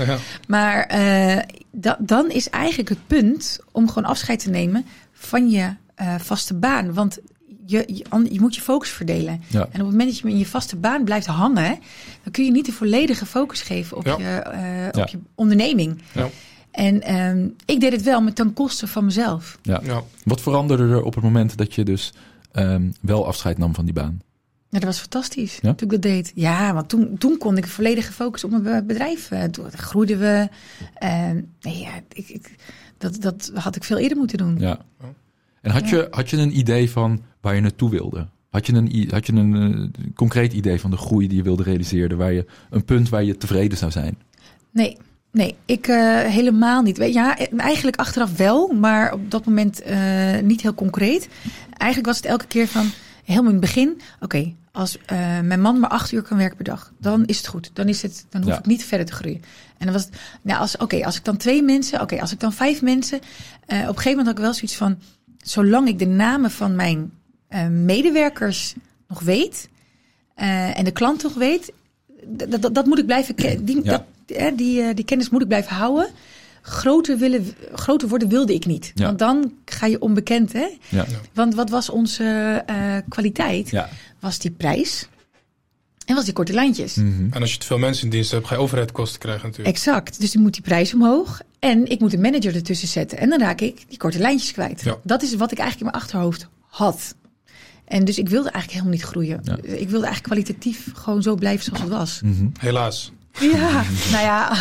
Maar eh, da- dan is eigenlijk het punt om gewoon afscheid te nemen van je eh, vaste baan. Want je, je, je moet je focus verdelen. Ja. En op het moment dat je in je vaste baan blijft hangen, dan kun je niet de volledige focus geven op, Ja. je, eh, Ja. op je onderneming. Ja. En ehm, ik deed het wel, maar ten koste van mezelf. ja. Ja. Wat veranderde er op het moment dat je dus ehm, wel afscheid nam van die baan? Ja, dat was fantastisch Ja? toen ik dat deed. Ja, want toen, toen kon ik volledige focus op mijn be- bedrijf. eh, Toen groeiden we. En nee, ja, ik, ik, dat, dat had ik veel eerder moeten doen. Ja. En had, je, had je een idee van waar je naartoe wilde? Had je een, had je een eh, concreet idee van de groei die je wilde realiseren? Waar je, een punt waar je tevreden zou zijn? Nee, nee, ik eh, helemaal niet. Weet, ja, eigenlijk achteraf wel, maar op dat moment eh, niet heel concreet. Eigenlijk was het elke keer van, helemaal in het begin, oké, als mijn man maar acht uur kan werken per dag, dan is het goed. Dan, is het, dan hoef Ja. ik niet verder te groeien. En dan was het, nou, als, oké, als ik dan twee mensen, oké, als ik dan vijf mensen, op een gegeven moment had ik wel zoiets van, zolang ik de namen van mijn eh, medewerkers nog weet eh, en de klant nog weet, dat, dat, dat moet ik blijven kennen. Die, Ja. dat, hè, die, eh, die kennis moet ik blijven houden. Groter, willen, groter worden wilde ik niet. Ja. Want dan ga je onbekend. Hè? Ja. Want wat was onze kwaliteit? Was die prijs en was die korte lijntjes. Mhm. En als je te veel mensen in dienst hebt, ga je overheidkosten krijgen natuurlijk. Exact. Dus dan moet die prijs omhoog. En ik moet een manager ertussen zetten. En dan raak ik die korte lijntjes kwijt. Ja. Dat is wat ik eigenlijk in mijn achterhoofd had. En dus ik wilde eigenlijk helemaal niet groeien. Ja. Ik wilde eigenlijk kwalitatief gewoon zo blijven zoals het was. Mhm. Helaas. Ja, nou ja,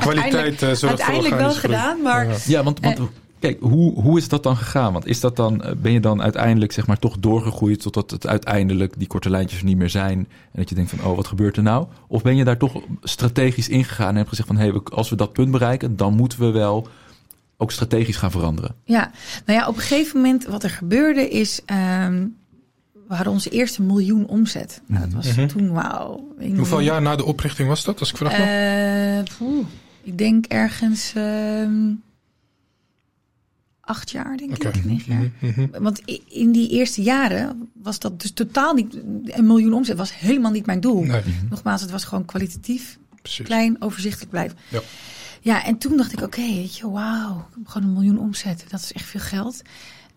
Kwaliteit uh, zorgt uiteindelijk wel gedaan, maar... Ja, ja want, want kijk, hoe, hoe is dat dan gegaan? Want is dat dan, ben je dan uiteindelijk zeg maar toch doorgegroeid totdat het uiteindelijk die korte lijntjes er niet meer zijn en dat je denkt van, oh, wat gebeurt er nou? Of ben je daar toch strategisch ingegaan en hebt gezegd van, hé, hey, als we dat punt bereiken, dan moeten we wel ook strategisch gaan veranderen? Ja, nou ja, op een gegeven moment wat er gebeurde is... Um, we hadden onze eerste miljoen omzet. Nou, dat was Mhm. toen, wauw. Hoeveel jaar na de oprichting was dat, als ik vraag? Eh, poeh, ik denk ergens ehm, acht jaar, denk ik. Negen jaar. Mhm, mhm. Want i- in die eerste jaren was dat dus totaal niet... Een miljoen omzet was helemaal niet mijn doel. Nee, Nogmaals, het was gewoon kwalitatief, precies. klein, overzichtelijk blijven. Ja. Ja, en toen dacht ik, oké, weet je, wauw, ik heb gewoon een miljoen omzet. Dat is echt veel geld.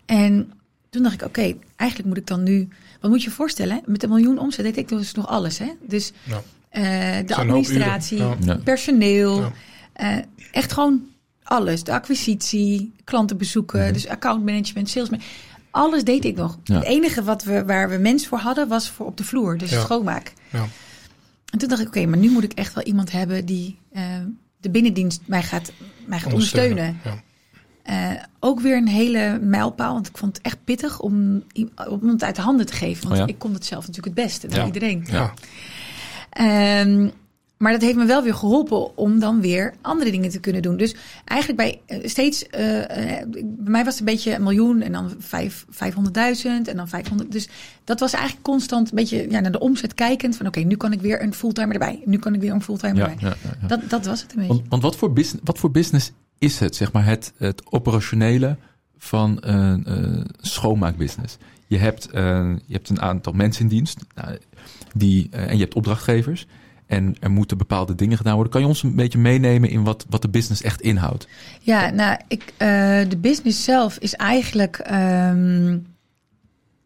En toen dacht ik, oké, eigenlijk moet ik dan nu... Wat moet je je voorstellen? Met een miljoen omzet deed ik dus nog alles, hè? Dus Ja. eh, de administratie. Ja. personeel, Ja. eh, echt gewoon alles. De acquisitie, klantenbezoeken, Mhm. dus accountmanagement, salesman. Alles deed ik nog. Ja. Het enige wat we, waar we mensen voor hadden, was voor op de vloer. Dus Ja. schoonmaak. Ja. En toen dacht ik, oké, maar nu moet ik echt wel iemand hebben die eh, de binnendienst mij gaat, mij gaat ondersteunen. Ja. Eh, ook weer een hele mijlpaal, want ik vond het echt pittig om, om het uit de handen te geven. Want Oh ja? ik kon het zelf natuurlijk het beste dan Ja. iedereen. Ja. Ehm, maar dat heeft me wel weer geholpen om dan weer andere dingen te kunnen doen. Dus eigenlijk bij eh, steeds, eh, eh, bij mij was het een beetje een miljoen en dan vijf, 500.000 en dan 500. Dus dat was eigenlijk constant een beetje ja, naar de omzet kijkend. Van oké, nu kan ik weer een fulltimer erbij. Nu kan ik weer een fulltimer Ja, erbij. ja. Dat, dat was het een beetje. Want, want wat, voor business, wat voor business is het, zeg maar, het, het operationele van een schoonmaakbusiness? Je hebt, je hebt een aantal mensen in dienst nou, die, en je hebt opdrachtgevers. En er moeten bepaalde dingen gedaan worden. Kan je ons een beetje meenemen in wat, wat de business echt inhoudt? Ja, nou, ik, eh, de business zelf is eigenlijk ehm,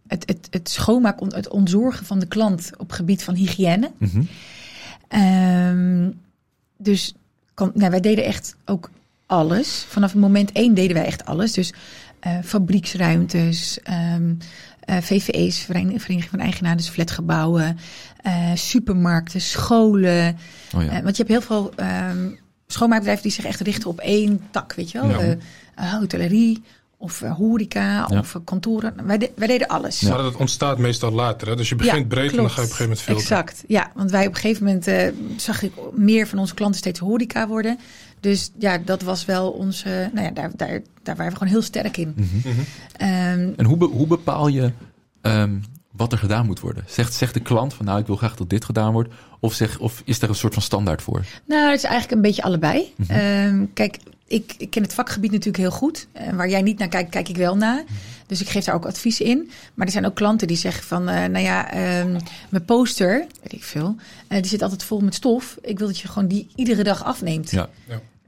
het, het, het schoonmaken, het ontzorgen van de klant op gebied van hygiëne. Mhm. Ehm, dus kan, nou, wij deden echt ook alles. Vanaf moment één deden wij echt alles. Dus eh, fabrieksruimtes, ehm, eh, VVE's, Vereniging van Eigenaren, dus flatgebouwen, eh, supermarkten, scholen. Oh ja. Want je hebt heel veel ehm, schoonmaakbedrijven die zich echt richten op één tak, weet je wel. Ja. Hotellerie of eh, horeca Ja. of kantoren. Wij, de- wij deden alles. Maar dat ontstaat meestal later. Hè? Dus je begint Ja, breed en dan ga je op een gegeven moment filteren. Exact, ja. Want wij op een gegeven moment eh, zag ik meer van onze klanten steeds horeca worden. Dus ja, dat was wel onze... Nou ja, daar, daar, daar waren we gewoon heel sterk in. Mhm. Mhm. Ehm, En hoe, be- hoe bepaal je ehm, wat er gedaan moet worden? Zegt, zegt de klant van nou, ik wil graag dat dit gedaan wordt? Of, zeg, of is er een soort van standaard voor? nou, het is eigenlijk een beetje allebei. Mhm. Ehm, kijk, ik, ik ken het vakgebied natuurlijk heel goed. En waar jij niet naar kijkt, kijk ik wel naar. Dus ik geef daar ook advies in. Maar er zijn ook klanten die zeggen van... eh, nou ja, ehm, mijn poster, weet ik veel... eh, die zit altijd vol met stof. Ik wil dat je gewoon die iedere dag afneemt. Ja.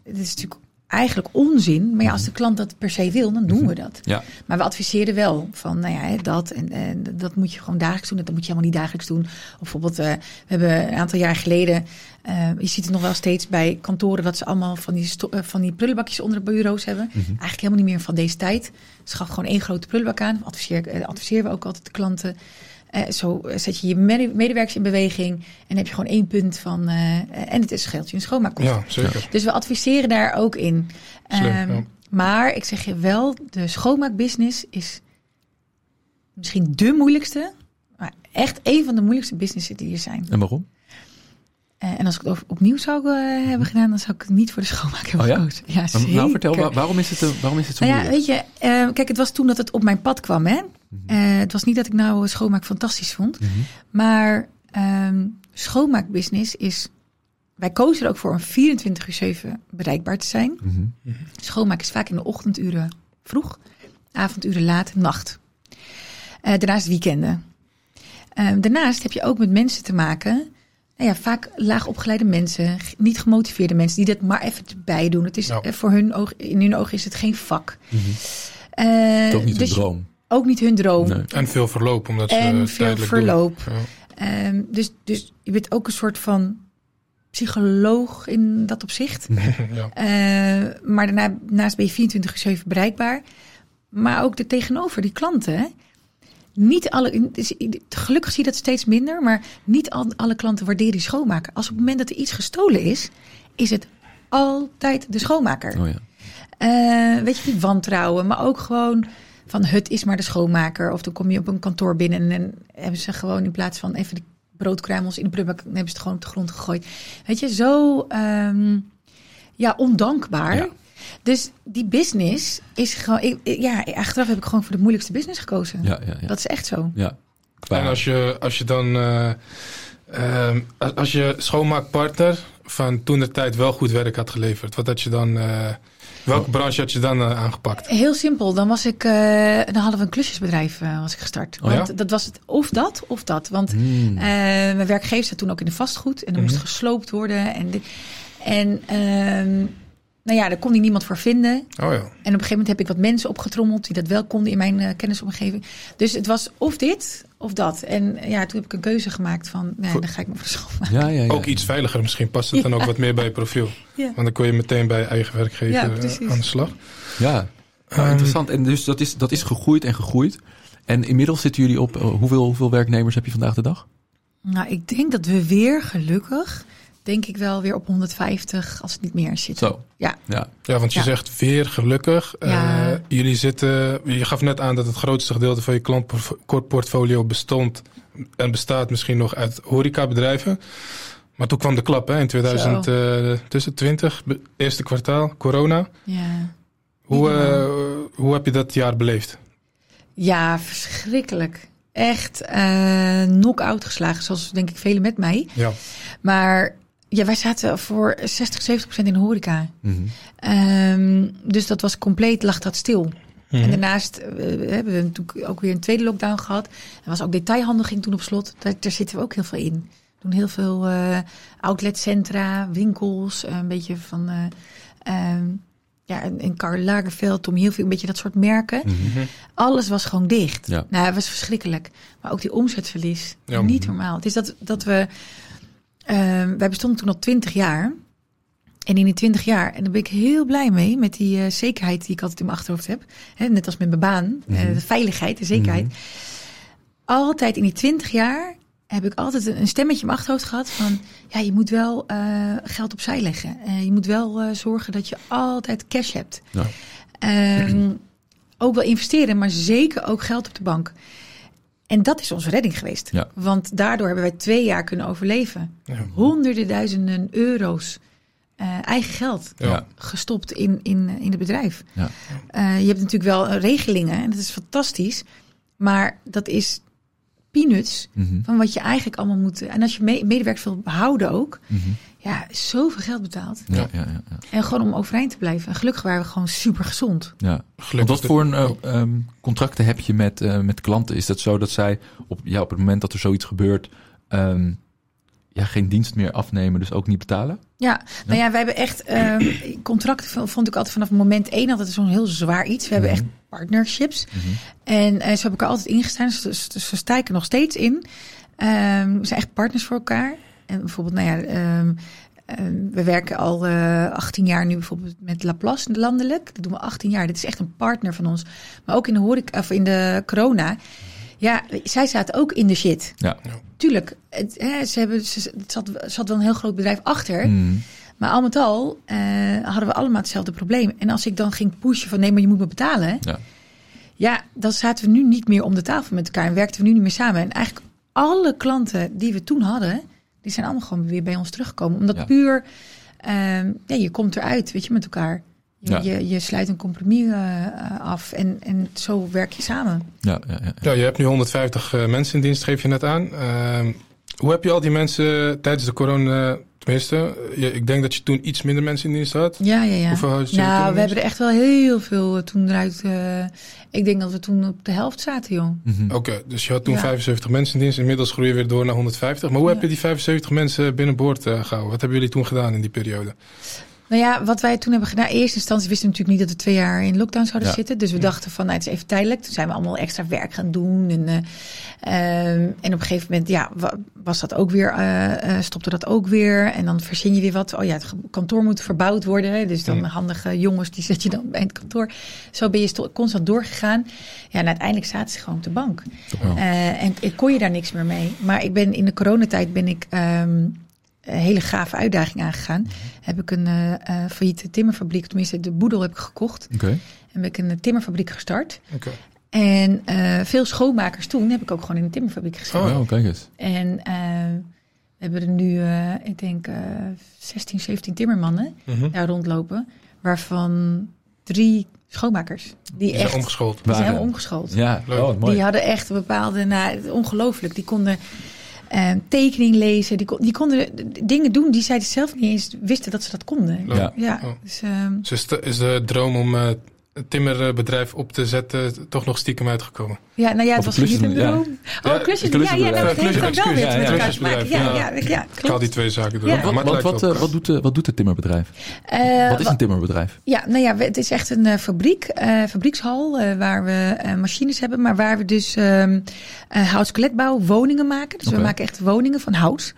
Het is natuurlijk eigenlijk onzin. Maar ja, als de klant dat per se wil, dan doen we dat. Ja. Maar we adviseren wel van, nou ja, dat en, en dat moet je gewoon dagelijks doen. Dat moet je helemaal niet dagelijks doen. Of bijvoorbeeld, eh, we hebben een aantal jaar geleden, eh, je ziet het nog wel steeds bij kantoren, dat ze allemaal van die, eh, van die prullenbakjes onder de bureaus hebben. Eigenlijk helemaal niet meer van deze tijd. Ze gaan gewoon één grote prullenbak aan. Adviseer, adviseren we ook altijd de klanten. Eh, zo zet je je mede- medewerkers in beweging en heb je gewoon één punt van, eh, en het is scheelt je een schoonmaakkosten. Ja, zeker. Dus we adviseren daar ook in. Slim, Ehm, ja. Maar ik zeg je wel, de schoonmaakbusiness is misschien de moeilijkste. Maar echt een van de moeilijkste businessen die er zijn. En waarom? Eh, en als ik het opnieuw zou eh, hebben gedaan, dan zou ik het niet voor de schoonmaak hebben Oh ja? gekozen. Ja, zeker. nou, vertel, waar- waarom is het, eh, waarom is het zo Nou ja, moeilijk? weet je, kijk, het was toen dat het op mijn pad kwam. Hè? Mhm. Het was niet dat ik nou schoonmaak fantastisch vond. Mhm. Maar ehm schoonmaakbusiness is... Wij kozen er ook voor om 24 uur 7 bereikbaar te zijn. Mhm. Schoonmaak is vaak in de ochtenduren vroeg, avonduren laat, nacht. Daarnaast weekenden. Ehm, daarnaast heb je ook met mensen te maken. Nou ja, vaak laag opgeleide mensen, niet gemotiveerde mensen die dat maar even erbij doen. Het is Ja. eh, voor hun oog, in hun ogen is het geen vak. Het is ook niet dus een droom. Ook niet hun droom. Nee. En veel verloop, omdat ze En veel tijdelijk verloop. Doen. Ja. Ehm, dus, dus je bent ook een soort van psycholoog in dat opzicht. ja. Eh, maar daarnaast ben je 24 uur 7 bereikbaar. Maar ook er tegenover, die klanten. Niet alle, dus gelukkig zie je dat steeds minder, maar niet al, alle klanten waarderen die schoonmaker. Als op het moment dat er iets gestolen is, is het altijd de schoonmaker. Oh ja. Eh, weet je, die wantrouwen, maar ook gewoon van het is maar de schoonmaker. Of dan kom je op een kantoor binnen en, en hebben ze gewoon in plaats van even de broodkruimels in de prullenbak, hebben ze het gewoon op de grond gegooid. Weet je, zo ehm, ja, ondankbaar. Ja. Dus die business is gewoon, ik, ja, achteraf heb ik gewoon voor de moeilijkste business gekozen. Ja, ja, ja. Dat is echt zo. ja. Qua- En als je, als je dan, eh, ehm, als, als je schoonmaakpartner van toen de tijd wel goed werk had geleverd, wat had je dan, eh, welke branche had je dan eh, aangepakt? Heel simpel. Dan was ik, eh dan hadden we een klusjesbedrijf eh, was ik gestart. Oh ja? Want dat was het of dat of dat. Want Hmm. eh, mijn werkgever zat toen ook in de vastgoed en er moest Mhm. gesloopt worden. En, dit- en ehm, nou ja, daar kon ik niemand voor vinden. Oh ja. En op een gegeven moment heb ik wat mensen opgetrommeld die dat wel konden in mijn eh, kennisomgeving. Dus het was of dit of dat. En eh, ja, toen heb ik een keuze gemaakt van, nee, Voor- dan ga ik me schoonmaken. ja, ja, ja. Ook iets veiliger misschien, past het dan ook wat meer bij je profiel. Ja. Want dan kon je meteen bij je eigen werkgever Ja, eh, aan de slag. Ja, nou, Ehm, interessant. En dus dat is, dat is gegroeid en gegroeid. En inmiddels zitten jullie op, hoeveel, hoeveel werknemers heb je vandaag de dag? Nou, ik denk dat we weer gelukkig, denk ik wel weer op 150 als het niet meer zit. Zo. Ja. Ja. Ja, want je Ja. zegt weer gelukkig. Eh, jullie zitten, je gaf net aan dat het grootste gedeelte van je klantportfolio bestond en bestaat misschien nog uit horecabedrijven. Maar toen kwam de klap hè, in 2000, eh, tussen 20, be- eerste kwartaal, corona. Ja. Hoe, eh, hoe heb je dat jaar beleefd? Ja, verschrikkelijk. Echt eh knock-out geslagen, zoals denk ik velen met mij. Ja. Maar ja, wij zaten voor 60, 70 procent in de horeca. Mhm. Ehm, dus dat was compleet, lag dat stil. Mhm. En daarnaast eh, hebben we natuurlijk ook weer een tweede lockdown gehad. Er was ook detailhandel ging toen op slot. Daar, daar zitten we ook heel veel in. We doen heel veel eh outletcentra, winkels, eh, een beetje van... ehm, ja, in- in Karl Lagerfeld, Tommy Hilfiger, een beetje dat soort merken. Mhm. Alles was gewoon dicht. Ja. Nou, het was verschrikkelijk. Maar ook die omzetverlies, Ja. niet normaal. Het is dat, dat we... ehm, wij bestonden toen al twintig jaar. En in die twintig jaar, en daar ben ik heel blij mee... met die eh, zekerheid die ik altijd in mijn achterhoofd heb. Hè, net als met mijn baan. eh, Mhm. de veiligheid, de zekerheid. Mhm. Altijd in die twintig jaar heb ik altijd een een stemmetje in mijn achterhoofd gehad van... ja, je moet wel eh, geld opzij leggen. Je moet wel zorgen dat je altijd cash hebt. Ja. Ehm, ook wel investeren, maar zeker ook geld op de bank. En dat is onze redding geweest. Ja. Want daardoor hebben wij twee jaar kunnen overleven. Ja. Honderden duizenden euro's eh, eigen geld Ja. Gestopt in, in, in het bedrijf. Ja. Eh, je hebt natuurlijk wel regelingen en dat is fantastisch. Maar dat is peanuts Mhm. van wat je eigenlijk allemaal moet... En als je me- medewerkers wil behouden ook... Mhm. Ja, zoveel geld betaald. Ja, ja, ja, ja. En gewoon om overeind te blijven. En gelukkig waren we gewoon super gezond. ja. Want Gelukkig. wat voor een, ehm, contracten heb je met, eh, met klanten? Is dat zo dat zij op, ja, op het moment dat er zoiets gebeurt, ehm, ja, geen dienst meer afnemen, dus ook niet betalen? Ja, nou ja, wij hebben echt ehm, contracten. Vond ik altijd vanaf moment één altijd zo'n heel zwaar iets. We hebben Mhm. echt partnerships. Mhm. En eh, zo heb ik er altijd ingestaan. Dus, dus, dus nog steeds in. Ehm, we zijn echt partners voor elkaar. En bijvoorbeeld, nou ja, ehm, ehm, we werken al eh 18 jaar nu bijvoorbeeld met Laplace landelijk. Dat doen we 18 jaar. Dit is echt een partner van ons. Maar ook in de horeca, of in de corona. Ja, zij zaten ook in de shit. Ja. Tuurlijk, het, hè, ze hebben, ze, het zat, zat wel een heel groot bedrijf achter. Mhm. Maar al met al eh, hadden we allemaal hetzelfde probleem. En als ik dan ging pushen van nee, maar je moet me betalen. Ja. Ja, dan zaten we nu niet meer om de tafel met elkaar en werkten we nu niet meer samen. En eigenlijk alle klanten die we toen hadden, die zijn allemaal gewoon weer bij ons teruggekomen. Omdat Ja. puur, ehm, ja, je komt eruit, weet je, met elkaar. Je, Ja. je, je sluit een compromis eh, eh, af en, en zo werk je samen. Ja, ja, ja. Ja, je hebt nu 150 eh, mensen in dienst, geef je net aan. Ehm, hoe heb je al die mensen tijdens de corona, tenminste, je, ik denk dat je toen iets minder mensen in dienst had. Ja, ja, ja. Hoeveel had je toen in nou, we hebben er echt wel heel veel eh, toen eruit. eh, ik denk dat we toen op de helft zaten, joh. Mhm. Oké, dus je had toen Ja. 75 mensen in dienst. Inmiddels groei je weer door naar 150. Maar hoe heb je die 75 mensen binnenboord eh, gehouden? Wat hebben jullie toen gedaan in die periode? Nou ja, wat wij toen hebben gedaan, in eerste instantie wisten we natuurlijk niet dat we twee jaar in lockdown zouden Ja. zitten. Dus we dachten van, nou, het is even tijdelijk. Toen zijn we allemaal extra werk gaan doen. En, eh, ehm, en op een gegeven moment, ja, wa- was dat ook weer, eh, eh, stopte dat ook weer. En dan verzin je weer wat. Oh ja, het kantoor moet verbouwd worden. Hè? Dus dan handige jongens, die zet je dan bij het kantoor. Zo ben je constant doorgegaan. Ja, en uiteindelijk zaten ze gewoon op de bank. En ik kon je daar niks meer mee. Maar ik ben in de coronatijd ben ik ehm, hele gave uitdaging aangegaan. Heb ik een eh eh, failliete timmerfabriek, tenminste de boedel heb ik gekocht. Oké. En heb ik een timmerfabriek gestart. Oké. En eh, veel schoonmakers toen heb ik ook gewoon in een timmerfabriek gezet. Oh. Oh, kijk eens. En eh, we hebben er nu, eh, ik denk, eh 16, 17 timmermannen Mhm. daar rondlopen. Waarvan drie schoonmakers. Die Die zijn echt, omgeschoold. die zijn omgeschoold. Ja, Leuk. oh, mooi. Die hadden echt een bepaalde, nou, ongelooflijk. Die konden eh, tekening lezen. Die, kon- die konden dingen doen die zij zelf niet eens wisten dat ze dat konden. Ja. Ja, Oh. dus, ehm, Dus is de, is de droom om eh, timmerbedrijf op te zetten toch nog stiekem uitgekomen? ja, nou ja, het was niet een droom. Ja, Oh, klusjes. een Ja, ja, nou, dat heeft ook wel weer ja, met elkaar te maken. Ja, ja, ja, Ik haal die twee zaken door. Ja. elkaar, Want, maar wat, wel eh, wat, doet, eh, wat doet het timmerbedrijf? Eh, wat is een timmerbedrijf? Ja, nou ja, het is echt een eh, fabriek, eh, fabriekshal, eh, waar we eh, machines hebben, maar waar we dus ehm uh, houtskeletbouw, woningen maken. Dus we maken echt woningen van hout.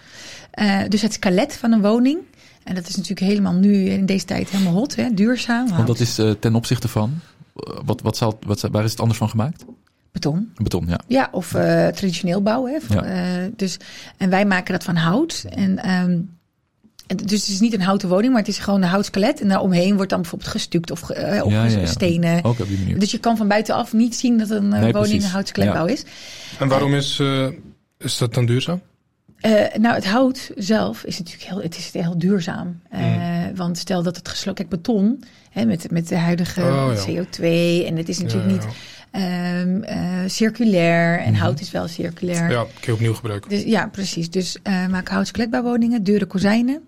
Eh, dus het skelet van een woning. En dat is natuurlijk helemaal nu in deze tijd helemaal hot, hè? duurzaam. Want dat is eh, ten opzichte van... eh, wat, wat zal, wat, waar is het anders van gemaakt? beton. Beton, ja. Ja, of eh, traditioneel bouwen. Hè? Ja. Eh, dus, en wij maken dat van hout. En, ehm, en dus het is niet een houten woning, maar het is gewoon een houtskelet. En daaromheen wordt dan bijvoorbeeld gestuukt of, of Ja, ja, ja. stenen. Ook op die manier. Dus je kan van buitenaf niet zien dat een Nee, woning precies. een houtskeletbouw is. En waarom is, eh, is dat dan duurzaam? Eh, nou, het hout zelf is natuurlijk heel, het is heel duurzaam. Eh, Want stel dat het gesloten, kijk, beton hè, met, met de huidige Oh, ja. CO2 en het is natuurlijk Ja, niet ehm, eh, circulair en Mhm. hout is wel circulair. Ja, kun je opnieuw gebruiken. Dus ja, precies. Dus eh maken houtskeletbouwwoningen, deuren, kozijnen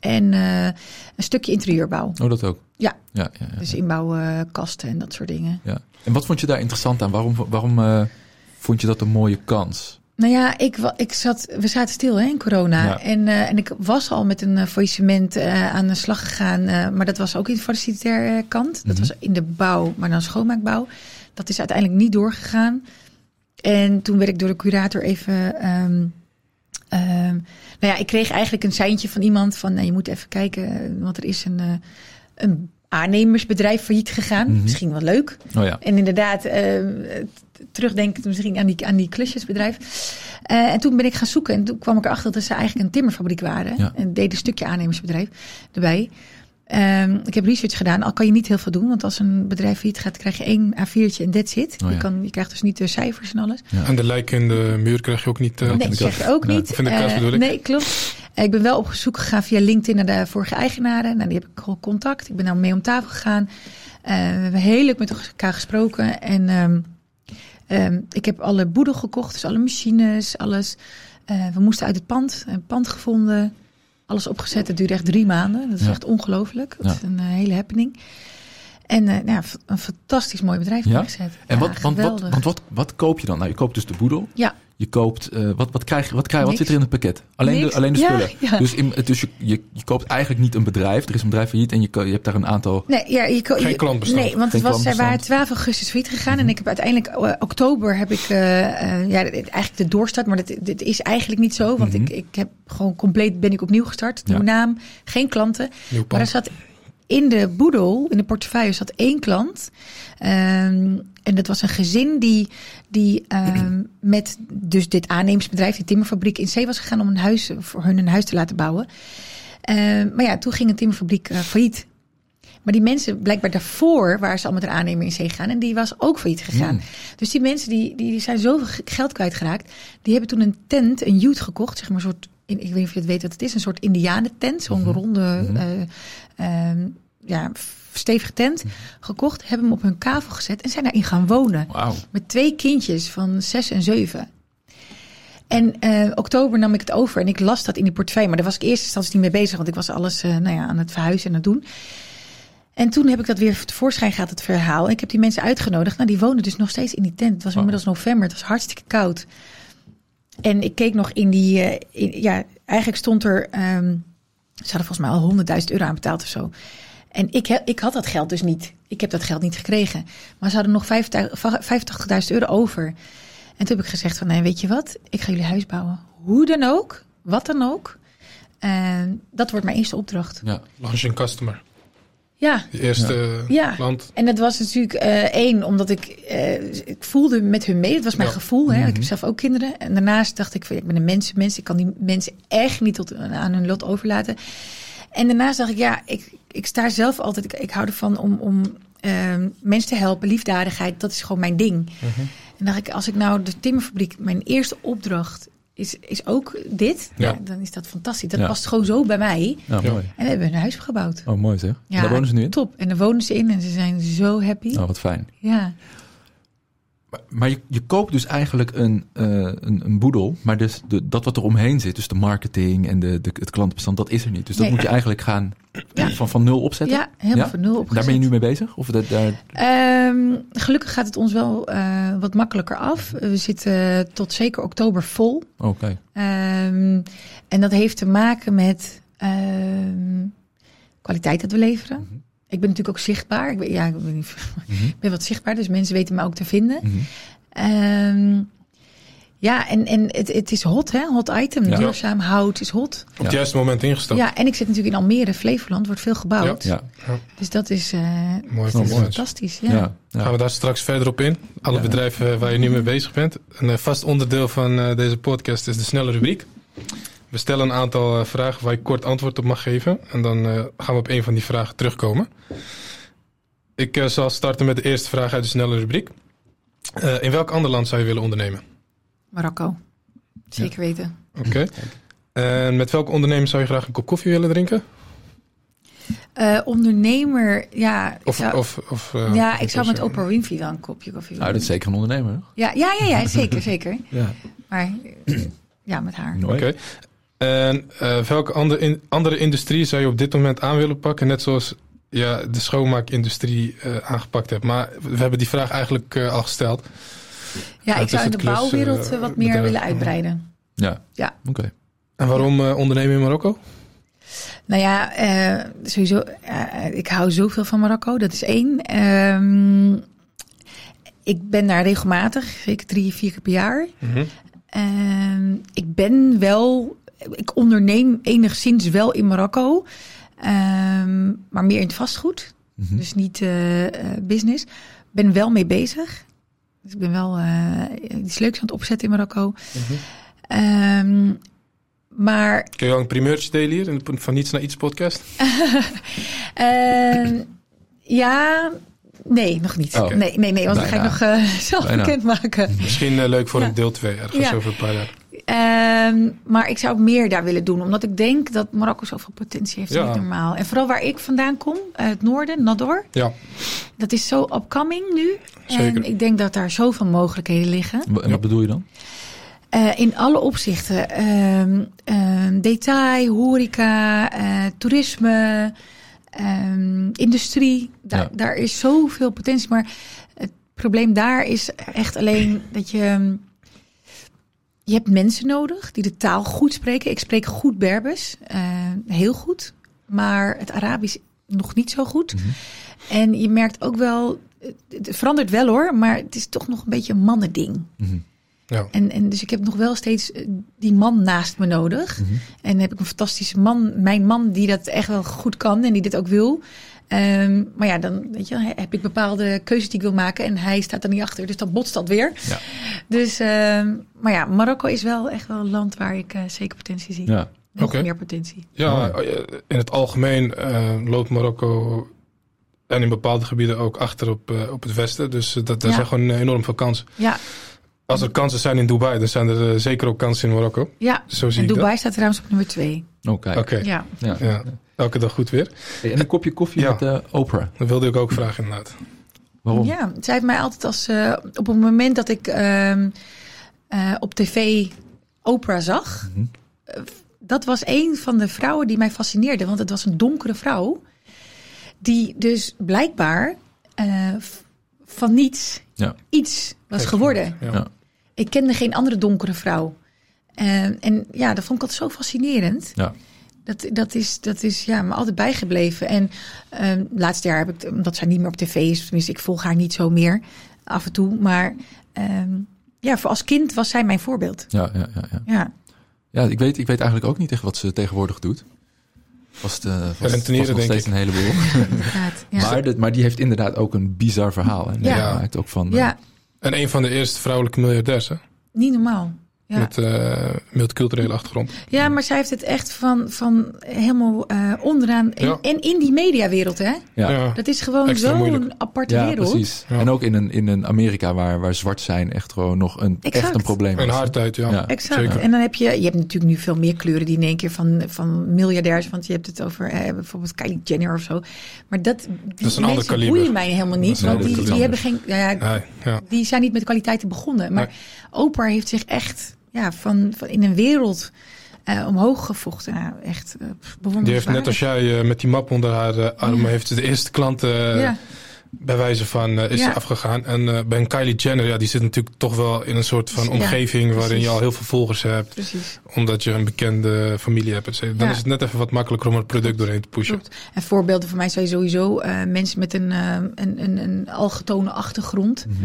en eh, een stukje interieurbouw. Oh, dat ook? Ja. Ja, ja, ja. Dus inbouwen, kasten en dat soort dingen. ja. En wat vond je daar interessant aan? Waarom, waarom eh, vond je dat een mooie kans? Nou ja, ik, ik zat, we zaten stil hè, in corona. Ja. En, eh, en ik was al met een uh, faillissement eh, aan de slag gegaan. eh, maar dat was ook in de facilitaire kant. Dat Mhm. was in de bouw, maar dan schoonmaakbouw. Dat is uiteindelijk niet doorgegaan. En toen werd ik door de curator even... ehm, ehm, nou ja, ik kreeg eigenlijk een seintje van iemand van... Nou, je moet even kijken, eh, want er is een, eh, een aannemersbedrijf failliet gegaan. Mhm. Misschien wel leuk. Oh ja. En inderdaad, eh, t- terugdenkend misschien aan die, aan die klusjesbedrijf. Eh, en toen ben ik gaan zoeken en toen kwam ik erachter dat ze eigenlijk een timmerfabriek waren. Ja. En deed een stukje aannemersbedrijf erbij. Ehm, ik heb research gedaan, al kan je niet heel veel doen. Want als een bedrijf failliet gaat, krijg je één A4'tje en that's it. Oh ja. je, kan, je krijgt dus niet de cijfers en alles. Ja. En de lijken in de muur krijg je ook niet. eh, nee, vind dat je ook. niet. vind ik kast Eh, bedoel ik. Nee, klopt. Ik ben wel op zoek gegaan via LinkedIn naar de vorige eigenaren. Nou, die heb ik contact. Ik ben nou mee om tafel gegaan. Eh, we hebben heel leuk met elkaar gesproken. En ehm, ehm, ik heb alle boedel gekocht, dus alle machines, alles. Eh, we moesten uit het pand, een pand gevonden. Alles opgezet. Het duurde echt drie maanden. Dat is Ja. echt ongelooflijk. Dat Ja. is een eh, hele happening. En nou, een fantastisch mooi bedrijf Ja? neergezet. En Ja, wat, want, wat, want wat, wat koop je dan? Nou, je koopt dus de boedel. Ja. Je koopt, eh, wat, wat, krijg, je- wat, krijg, wat zit er in het pakket? Alleen de, alleen de spullen. ja. Dus, in, dus je, je, je koopt eigenlijk niet een bedrijf. Er is een bedrijf failliet en je, je hebt daar een aantal... Nee, ja, je, ko- Geen klantbestand. Nee, want het was, zij klantbestand. waren 12 augustus failliet gegaan. En ik heb uiteindelijk, eh, oktober heb ik, eh, eh, ja, dit- eigenlijk de doorstart. Maar dit, dit is eigenlijk niet zo. Want Mhm. ik, ik heb gewoon compleet, ben ik opnieuw gestart. Ja. Nieuwe naam, geen klanten. nieuw Maar er zat in de boedel, in de portefeuille, zat één klant. Ehm, en dat was een gezin die, die ehm, met dus dit aannemersbedrijf, die timmerfabriek in zee was gegaan om een huis voor hun een huis te laten bouwen. Ehm, maar ja, toen ging een timmerfabriek eh, failliet. Maar die mensen, blijkbaar daarvoor, waren ze al met een aannemer in zee gegaan. En die was ook failliet gegaan. Mm. Dus die mensen die, die, die zijn zoveel ge- geld kwijtgeraakt. Die hebben toen een tent, een ute gekocht. Zeg maar een soort, ik weet niet of je het weet wat het is. Een soort indianentent. Zo'n Mhm. ronde, Mhm. eh, ehm, ja, stevige tent. Gekocht, hebben hem op hun kavel gezet. En zijn daarin gaan wonen. Wauw. Met twee kindjes van zes en zeven. En eh, oktober nam ik het over en ik las dat in die portefeuille. Maar daar was ik eerst instantie niet mee bezig, want ik was alles eh, nou ja, aan het verhuizen en aan het doen. En toen heb ik dat weer tevoorschijn gehad, het verhaal. Ik heb die mensen uitgenodigd. Nou, die wonen dus nog steeds in die tent. Het was Wow. inmiddels november, het was hartstikke koud. En ik keek nog in die, in- ja, eigenlijk stond er ehm, Ze hadden volgens mij al 100.000 euro aan betaald of zo. En ik, he- ik had dat geld dus niet. Ik heb dat geld niet gekregen. Maar ze hadden nog 50 50.000 euro over. En toen heb ik gezegd van, nee, weet je wat? Ik ga jullie huis bouwen. Hoe dan ook, wat dan ook. En dat wordt mijn eerste opdracht. Ja. Launching customer. Ja, Je eerste Ja. klant. en dat was natuurlijk eh, één, omdat ik, eh, ik voelde met hun mee. Het was mijn Ja. gevoel. Hè? Ik Mhm. heb zelf ook kinderen. En daarnaast dacht ik, van, ik ben een mensenmens. Ik kan die mensen echt niet tot, aan hun lot overlaten. En daarnaast dacht ik, ja, ik, ik sta zelf altijd... Ik, ik hou ervan om, om ehm, mensen te helpen. Liefdadigheid, dat is gewoon mijn ding. Mhm. En dacht ik, als ik nou de timmerfabriek... Mijn eerste opdracht is, is ook dit. Ja. Ja. dan is dat fantastisch. Dat past gewoon zo bij mij. Ja, Ja. mooi. En we hebben een huis gebouwd. Oh, mooi zeg. Ja, Ja, Daar wonen ze nu in? Top. En daar wonen ze in en ze zijn zo happy. Oh, wat fijn. Ja. Maar, maar je, je koopt dus eigenlijk een, eh, een, een boedel, maar dus de, dat wat er omheen zit, dus de marketing en de, de, het klantenbestand, dat is er niet. Dus dat Nee. moet je eigenlijk gaan Ja. van, van nul opzetten. Ja, helemaal Ja? van nul opgezet. Daar ben je nu mee bezig? Of dat, daar... Ehm, gelukkig gaat het ons wel eh, wat makkelijker af. We zitten tot zeker oktober vol. Oké. Ehm, en dat heeft te maken met ehm, kwaliteit dat we leveren. Mhm. Ik ben natuurlijk ook zichtbaar. Ik ben, ja, ik ben, niet- Mhm. ik ben wat zichtbaar, dus mensen weten me ook te vinden. Mhm. Ehm, ja, en, en het, het is hot, hè? Hot item. Ja. Duurzaam hout is hot. Op het juiste moment ingestapt. Ja, en ik zit natuurlijk in Almere, Flevoland, wordt veel gebouwd. Ja, Dus dat is, eh, Mooi dat is voor fantastisch. Ja. ja. ja. Gaan we daar straks verder op in. Alle Ja. bedrijven waar je nu mee bezig bent. Een eh, vast onderdeel van eh, deze podcast is de snelle rubriek. We stellen een aantal eh, vragen waar je kort antwoord op mag geven. En dan eh, gaan we op een van die vragen terugkomen. Ik eh, zal starten met de eerste vraag uit de snelle rubriek. Eh, in welk ander land zou je willen ondernemen? Marokko. Zeker weten. Oké. En met welke ondernemer zou je graag een kop koffie willen drinken? Eh, ondernemer, ja. Of, ik zou, of, of, eh, ja, ik zou met Oprah Winfrey wel een kopje koffie Nou, willen. dat is zeker een ondernemer. toch? ja, ja, ja, ja, zeker, zeker. Ja. Maar ja, met haar. Oké. En eh, welke andere, in, andere industrie zou je op dit moment aan willen pakken? Net zoals ja, de schoonmaakindustrie eh, aangepakt hebt. Maar we hebben die vraag eigenlijk eh, al gesteld. Ja, ik zou in het de klus, bouwwereld wat meer bedrijf. willen uitbreiden. Ja. Ja. Oké. En waarom eh, ondernemen in Marokko? Nou ja, eh, sowieso, ik hou zoveel van Marokko. Dat is één. Ehm, ik ben daar regelmatig, zeker drie, vier keer per jaar. Mhm. Ehm, ik ben wel, ik onderneem enigszins wel in Marokko, ehm, maar meer in het vastgoed, Mhm. dus niet eh, eh, business. Ben wel mee bezig. Dus ik ben wel eh, iets leuks aan het opzetten in Marokko. Mhm. Ehm, maar Kun je al een primeurtje delen hier in de Van Niets naar Iets podcast? Ehm, ja, nee, nog niet. Oh. Nee, nee, nee, want dan ga ik Bijna. nog eh, zelf Bijna. bekendmaken. Misschien leuk voor Ja. een deel 2 ergens Ja. over een paar jaar. Ehm, maar ik zou meer daar willen doen, omdat ik denk dat Marokko zoveel potentie heeft. Ja. Niet normaal. En vooral waar ik vandaan kom, uit het noorden, Nador, Ja, dat is zo upcoming nu. Zeker. En ik denk dat daar zoveel mogelijkheden liggen. En wat bedoel je dan? Eh, in alle opzichten. Ehm, ehm, detail, horeca, eh, toerisme, ehm, industrie. Daar, Ja. daar is zoveel potentie. Maar het probleem daar is echt alleen dat je... Je hebt mensen nodig die de taal goed spreken. Ik spreek goed Berbers, eh, heel goed. Maar het Arabisch nog niet zo goed. Mhm. En je merkt ook wel... Het verandert wel hoor, maar het is toch nog een beetje een mannending. Mhm. ja. En, en dus ik heb nog wel steeds eh, die man naast me nodig. Mhm. En heb ik een fantastische man, mijn man, die dat echt wel goed kan en die dit ook wil. Ehm, maar ja, dan weet je, heb ik bepaalde keuzes die ik wil maken en hij staat er niet achter. Dus dan botst dat weer. Ja. Dus, ehm, maar ja, Marokko is wel echt wel een land waar ik eh, zeker potentie zie. Ja. Nog meer potentie. Ja, eh, in het algemeen eh, loopt Marokko en in bepaalde gebieden ook achter op, eh, op het westen. Dus dat, daar Ja. zijn gewoon enorm veel kansen. Ja, Als er kansen zijn in Dubai, dan zijn er zeker ook kansen in Marokko. ja. Zo zie En ik dat. Dubai staat trouwens op nummer twee. Oh, kijk. Oké, Ja. Ja. Ja. elke dag goed weer. Hey, en een kopje koffie Ja. met eh, Oprah. Dat wilde ik ook vragen inderdaad. Waarom? Ja, zij heeft mij altijd als... eh, op het moment dat ik ehm, eh, op tv Oprah zag... Mhm. dat was een van de vrouwen die mij fascineerde. Want het was een donkere vrouw. Die dus blijkbaar eh, van niets Ja. iets was Heeft geworden. Ja. Ja. Ik kende geen andere donkere vrouw. Eh, en ja, dat vond ik altijd zo fascinerend. Ja. Dat, dat, is, dat is ja, me altijd bijgebleven. En ehm laatste jaar heb ik, omdat zij niet meer op tv is, tenminste, ik volg haar niet zo meer af en toe. Maar ehm, ja, voor als kind was zij mijn voorbeeld. Ja, ja, ja, ja. Ja, ja ik, weet, ik weet eigenlijk ook niet echt wat ze tegenwoordig doet. Vast, eh vast, vast Rentenieren, nog denk steeds ik. een heleboel. Ja. Maar, die heeft inderdaad ook een bizar verhaal. En Ja. ook van... eh, ja, En een van de eerste vrouwelijke miljardairs, hè? niet normaal. Ja. Met eh multiculturele achtergrond. ja, maar zij heeft het echt van, van helemaal eh, onderaan. En, Ja. en in die mediawereld, hè? ja. Dat is gewoon zo'n aparte Ja, wereld. precies. Ja. En ook in een, in een Amerika waar, waar zwart zijn echt gewoon nog een, Exact. echt een probleem In is. haar tijd, ja. Ja. Exact. Zeker. En dan heb je, je hebt natuurlijk nu veel meer kleuren die in één keer van, van miljardairs, want je hebt het over eh, bijvoorbeeld Kylie Jenner of zo. Maar dat, die is een ander mensen boeien mij helemaal Dat niet, een want die, die hebben geen, ja, ja, Nee, ja. die zijn niet met kwaliteiten begonnen. Maar Nee. Oprah heeft zich echt ja, van, van in een wereld eh, omhoog gevochten. Nou, echt uh, Die heeft net als jij eh, met die map onder haar armen, Ja. heeft ze de eerste klant ja, bij wijze van eh, is Ja. ze afgegaan. En eh, bij een Kylie Jenner, ja, die zit natuurlijk toch wel in een soort van Ja, omgeving waarin je al heel veel volgers hebt. precies. Omdat je een bekende familie hebt. Dan Ja. is het net even wat makkelijker om een product doorheen te pushen. Klopt. En voorbeelden van mij zijn sowieso eh, mensen met een, een, een, een algetone achtergrond. Mhm.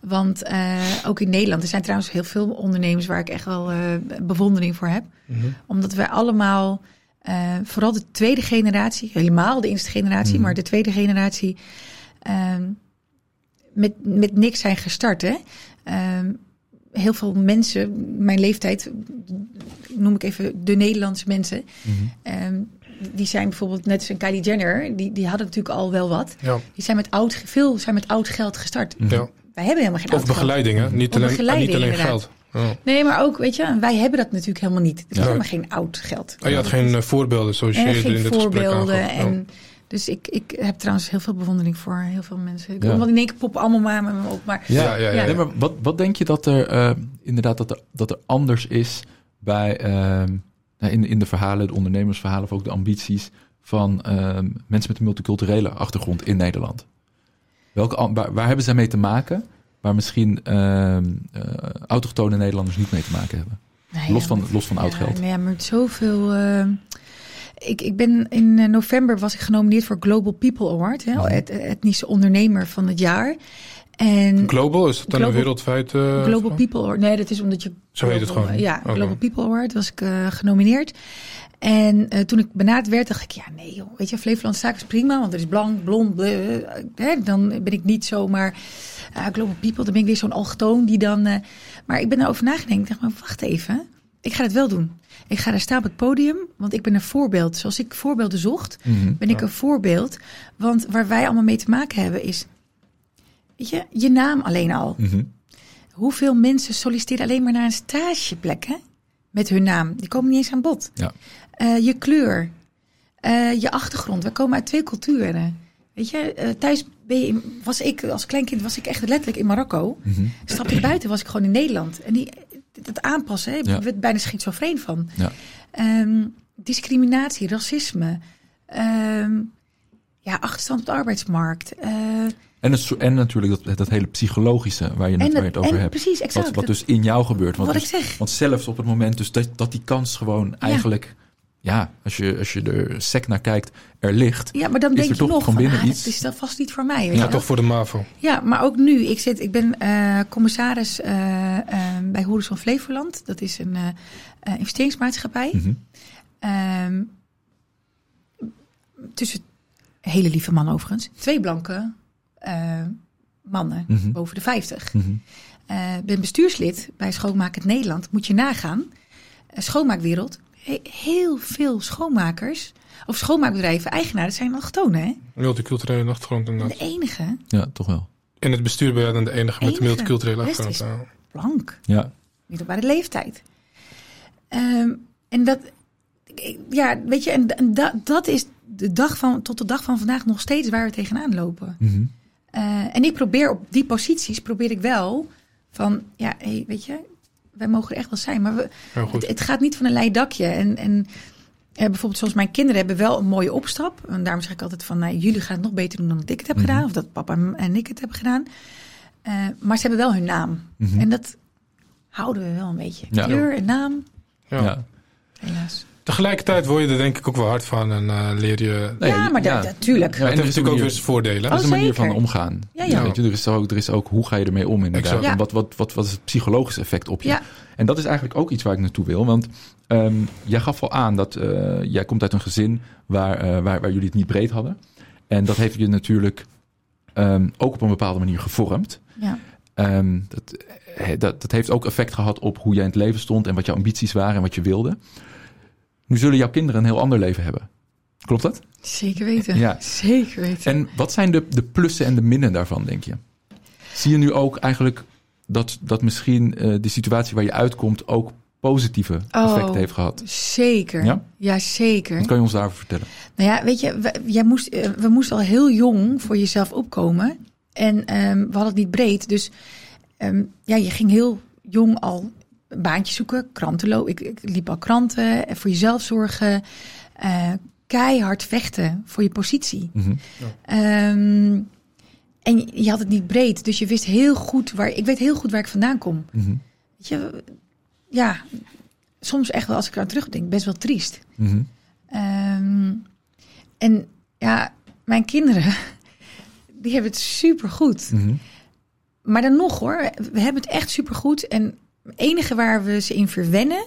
Want eh, ook in Nederland, er zijn trouwens heel veel ondernemers waar ik echt wel eh, bewondering voor heb. Mhm. Omdat wij allemaal, eh, vooral de tweede generatie, helemaal de eerste generatie, Mhm. maar de tweede generatie, ehm, met, met niks zijn gestart. Hè? Ehm, heel veel mensen, mijn leeftijd, noem ik even de Nederlandse mensen, Mhm. ehm, die zijn bijvoorbeeld net als een Kylie Jenner, die, die hadden natuurlijk al wel wat. Ja. Die zijn met oud, veel zijn met oud geld gestart. Mhm. ja. Wij hebben helemaal geen Of oud geld. begeleiding, hè? Niet Of alleen, begeleiding, niet alleen inderdaad. geld. Ja. Nee, maar ook, weet je, wij hebben dat natuurlijk helemaal niet. Is Ja. helemaal geen oud geld. Oh, je had geen eh, voorbeelden zoals je en in dit gesprek. Ja. Dus ik, ik heb trouwens heel veel bewondering voor heel veel mensen. Ik Ja. Want in één keer poppen allemaal maar met me op. Maar Ja, ja, ja. Ja. Nee, maar wat, wat denk je dat er eh, inderdaad dat er, dat er anders is bij ehm, nou, in, in de verhalen, de ondernemersverhalen of ook de ambities van ehm, mensen met een multiculturele achtergrond in Nederland? Welke, waar, waar hebben zij mee te maken? Waar misschien ehm eh, autochtone Nederlanders niet mee te maken hebben. Nee, Los ja, van, los van oud ja, geld. Nee, ja, maar zoveel. Eh, ik, ik ben in eh, november was ik genomineerd voor Global People Award, hè, Mhm. et- etnische ondernemer van het jaar. En Global, is dat dan een wereldwijd... eh, Global van? People Award. Nee, dat is omdat je. Zo heet het gewoon. Ja. Global People Award was ik eh, genomineerd. En eh, toen ik benaderd werd, dacht ik, ja, nee, joh, weet je, Flevolandse zaak is prima, want er is blank, blond, bleu, eh, hè, dan ben ik niet zomaar eh, Global People, dan ben ik weer zo'n algetoon die dan. eh, maar ik ben erover nagedacht. Ik dacht, maar wacht even, ik ga het wel doen. Ik ga daar staan op het podium, want ik ben een voorbeeld. Zoals ik voorbeelden zocht, Mhm. ben ik een voorbeeld. Want waar wij allemaal mee te maken hebben is, weet je, je naam alleen al. Mhm. Hoeveel mensen solliciteren alleen maar naar een stageplek hè? met hun naam? Die komen niet eens aan bod. Ja. Eh, je kleur, eh, je achtergrond. We komen uit twee culturen. Weet je, eh, thuis ben je in- was ik als kleinkind was ik echt letterlijk in Marokko. Mhm. Stapte ik buiten was ik gewoon in Nederland. En die, dat aanpassen, hè, Ja. ik werd bijna schizofreen van. Ja. Ehm, discriminatie, racisme. ehm, ja, achterstand op de arbeidsmarkt. eh, En, het, en natuurlijk dat, dat hele psychologische waar je net waar je het over en hebt. precies, exact. Wat, wat dus in jou gebeurt. Want, wat ik dus- zeg. want zelfs op het moment dus dat, dat die kans gewoon eigenlijk... Ja, als je, als je er sec naar kijkt, er ligt. Ja, maar dan Is denk er je toch nog van van, binnen ah, iets? het is dat vast niet voor mij. Weet Ja, je toch voor de MAVO. Ja, maar ook nu. Ik, zit, ik ben eh, commissaris eh, eh, bij Horizon Flevoland. Dat is een eh, eh, investeringsmaatschappij. Ehm, tussen hele lieve mannen overigens. Twee blanke eh, mannen Mhm. boven de 50. Mhm. Eh, ben bestuurslid bij Schoonmakend Nederland. Moet je nagaan. Schoonmaakwereld. He- heel veel schoonmakers of schoonmaakbedrijven, eigenaren zijn allochtonen. Hè? Multiculturele achtergrond De inderdaad. enige Ja, toch wel. In het bestuur ben jij dan de enige met de multiculturele De achtergrond. is- Ja. blank. Ja. middelbare leeftijd. Ehm, en dat, ja, weet je, en, en dat, dat is de dag van, tot de dag van vandaag nog steeds waar we tegenaan lopen. Mhm. Eh, en ik probeer op die posities, probeer ik wel van, ja, hey, weet je, wij mogen er echt wel zijn, maar we, het, het gaat niet van een lei dakje. En, en eh, bijvoorbeeld zoals mijn kinderen hebben wel een mooie opstap. En daarom zeg ik altijd van, nou, jullie gaan het nog beter doen dan dat ik het heb Mhm. gedaan. Of dat papa en ik het hebben gedaan. Eh, maar ze hebben wel hun naam. Mhm. En dat houden we wel een beetje. Ja. Kleur en naam, Ja. Ja. helaas. Tegelijkertijd word je er denk ik ook wel hard van en eh, leer je... Nee, ja, maar ja. dat, natuurlijk. Ja, het en heeft er is natuurlijk ook weer zijn voordelen. Dat is Oh, een manier zeker. van omgaan. Ja, ja. Weet je, er, is ook, er is ook hoe ga je ermee om inderdaad. En wat, wat, wat, wat is het psychologische effect op je? Ja. En dat is eigenlijk ook iets waar ik naartoe wil. Want ehm, jij gaf al aan dat eh, jij komt uit een gezin waar, eh, waar, waar jullie het niet breed hadden. En dat heeft je natuurlijk ehm, ook op een bepaalde manier gevormd. Ja. Ehm, dat, dat, dat heeft ook effect gehad op hoe jij in het leven stond en wat jouw ambities waren en wat je wilde. Nu zullen jouw kinderen een heel ander leven hebben. Klopt dat? Zeker weten. Ja. Zeker weten. En wat zijn de, de plussen en de minnen daarvan, denk je? Zie je nu ook eigenlijk dat, dat misschien eh, de situatie waar je uitkomt ook positieve Oh. effecten heeft gehad? Zeker. Ja? Ja, zeker. Wat kan je ons daarover vertellen? Nou ja, weet je, we, jij moest, eh, we moesten al heel jong voor jezelf opkomen. En ehm, we hadden het niet breed. Dus ehm, ja, je ging heel jong al een baantje zoeken, kranten lopen. Ik, ik liep al kranten, eh, voor jezelf zorgen. eh, keihard vechten voor je positie. Mhm. Ehm, en je, je had het niet breed, dus je wist heel goed waar. Ik weet heel goed waar ik vandaan kom. Mhm. Weet je, ja, soms echt wel als ik eraan terugdenk, best wel triest. Mhm. Ehm, en ja, mijn kinderen, die hebben het super goed. Mhm. Maar dan nog hoor, we hebben het echt super goed. En het enige waar we ze in verwennen,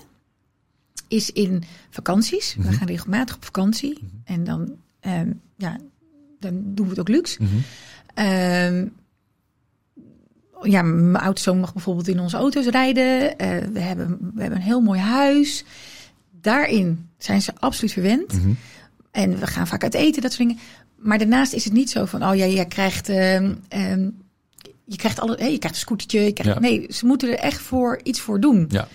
is in vakanties. Mhm. We gaan regelmatig op vakantie. En dan, ehm, ja, dan doen we het ook luxe. Mhm. Ehm, ja, mijn oudste mag bijvoorbeeld in onze auto's rijden. Eh, we, hebben, we hebben een heel mooi huis. Daarin zijn ze absoluut verwend. Mhm. En we gaan vaak uit eten, dat soort dingen. Maar daarnaast is het niet zo van, oh ja, jij krijgt, ehm, je krijgt alle, je krijgt een scootertje. Je krijgt, Ja. Nee, ze moeten er echt voor iets voor doen. Ja.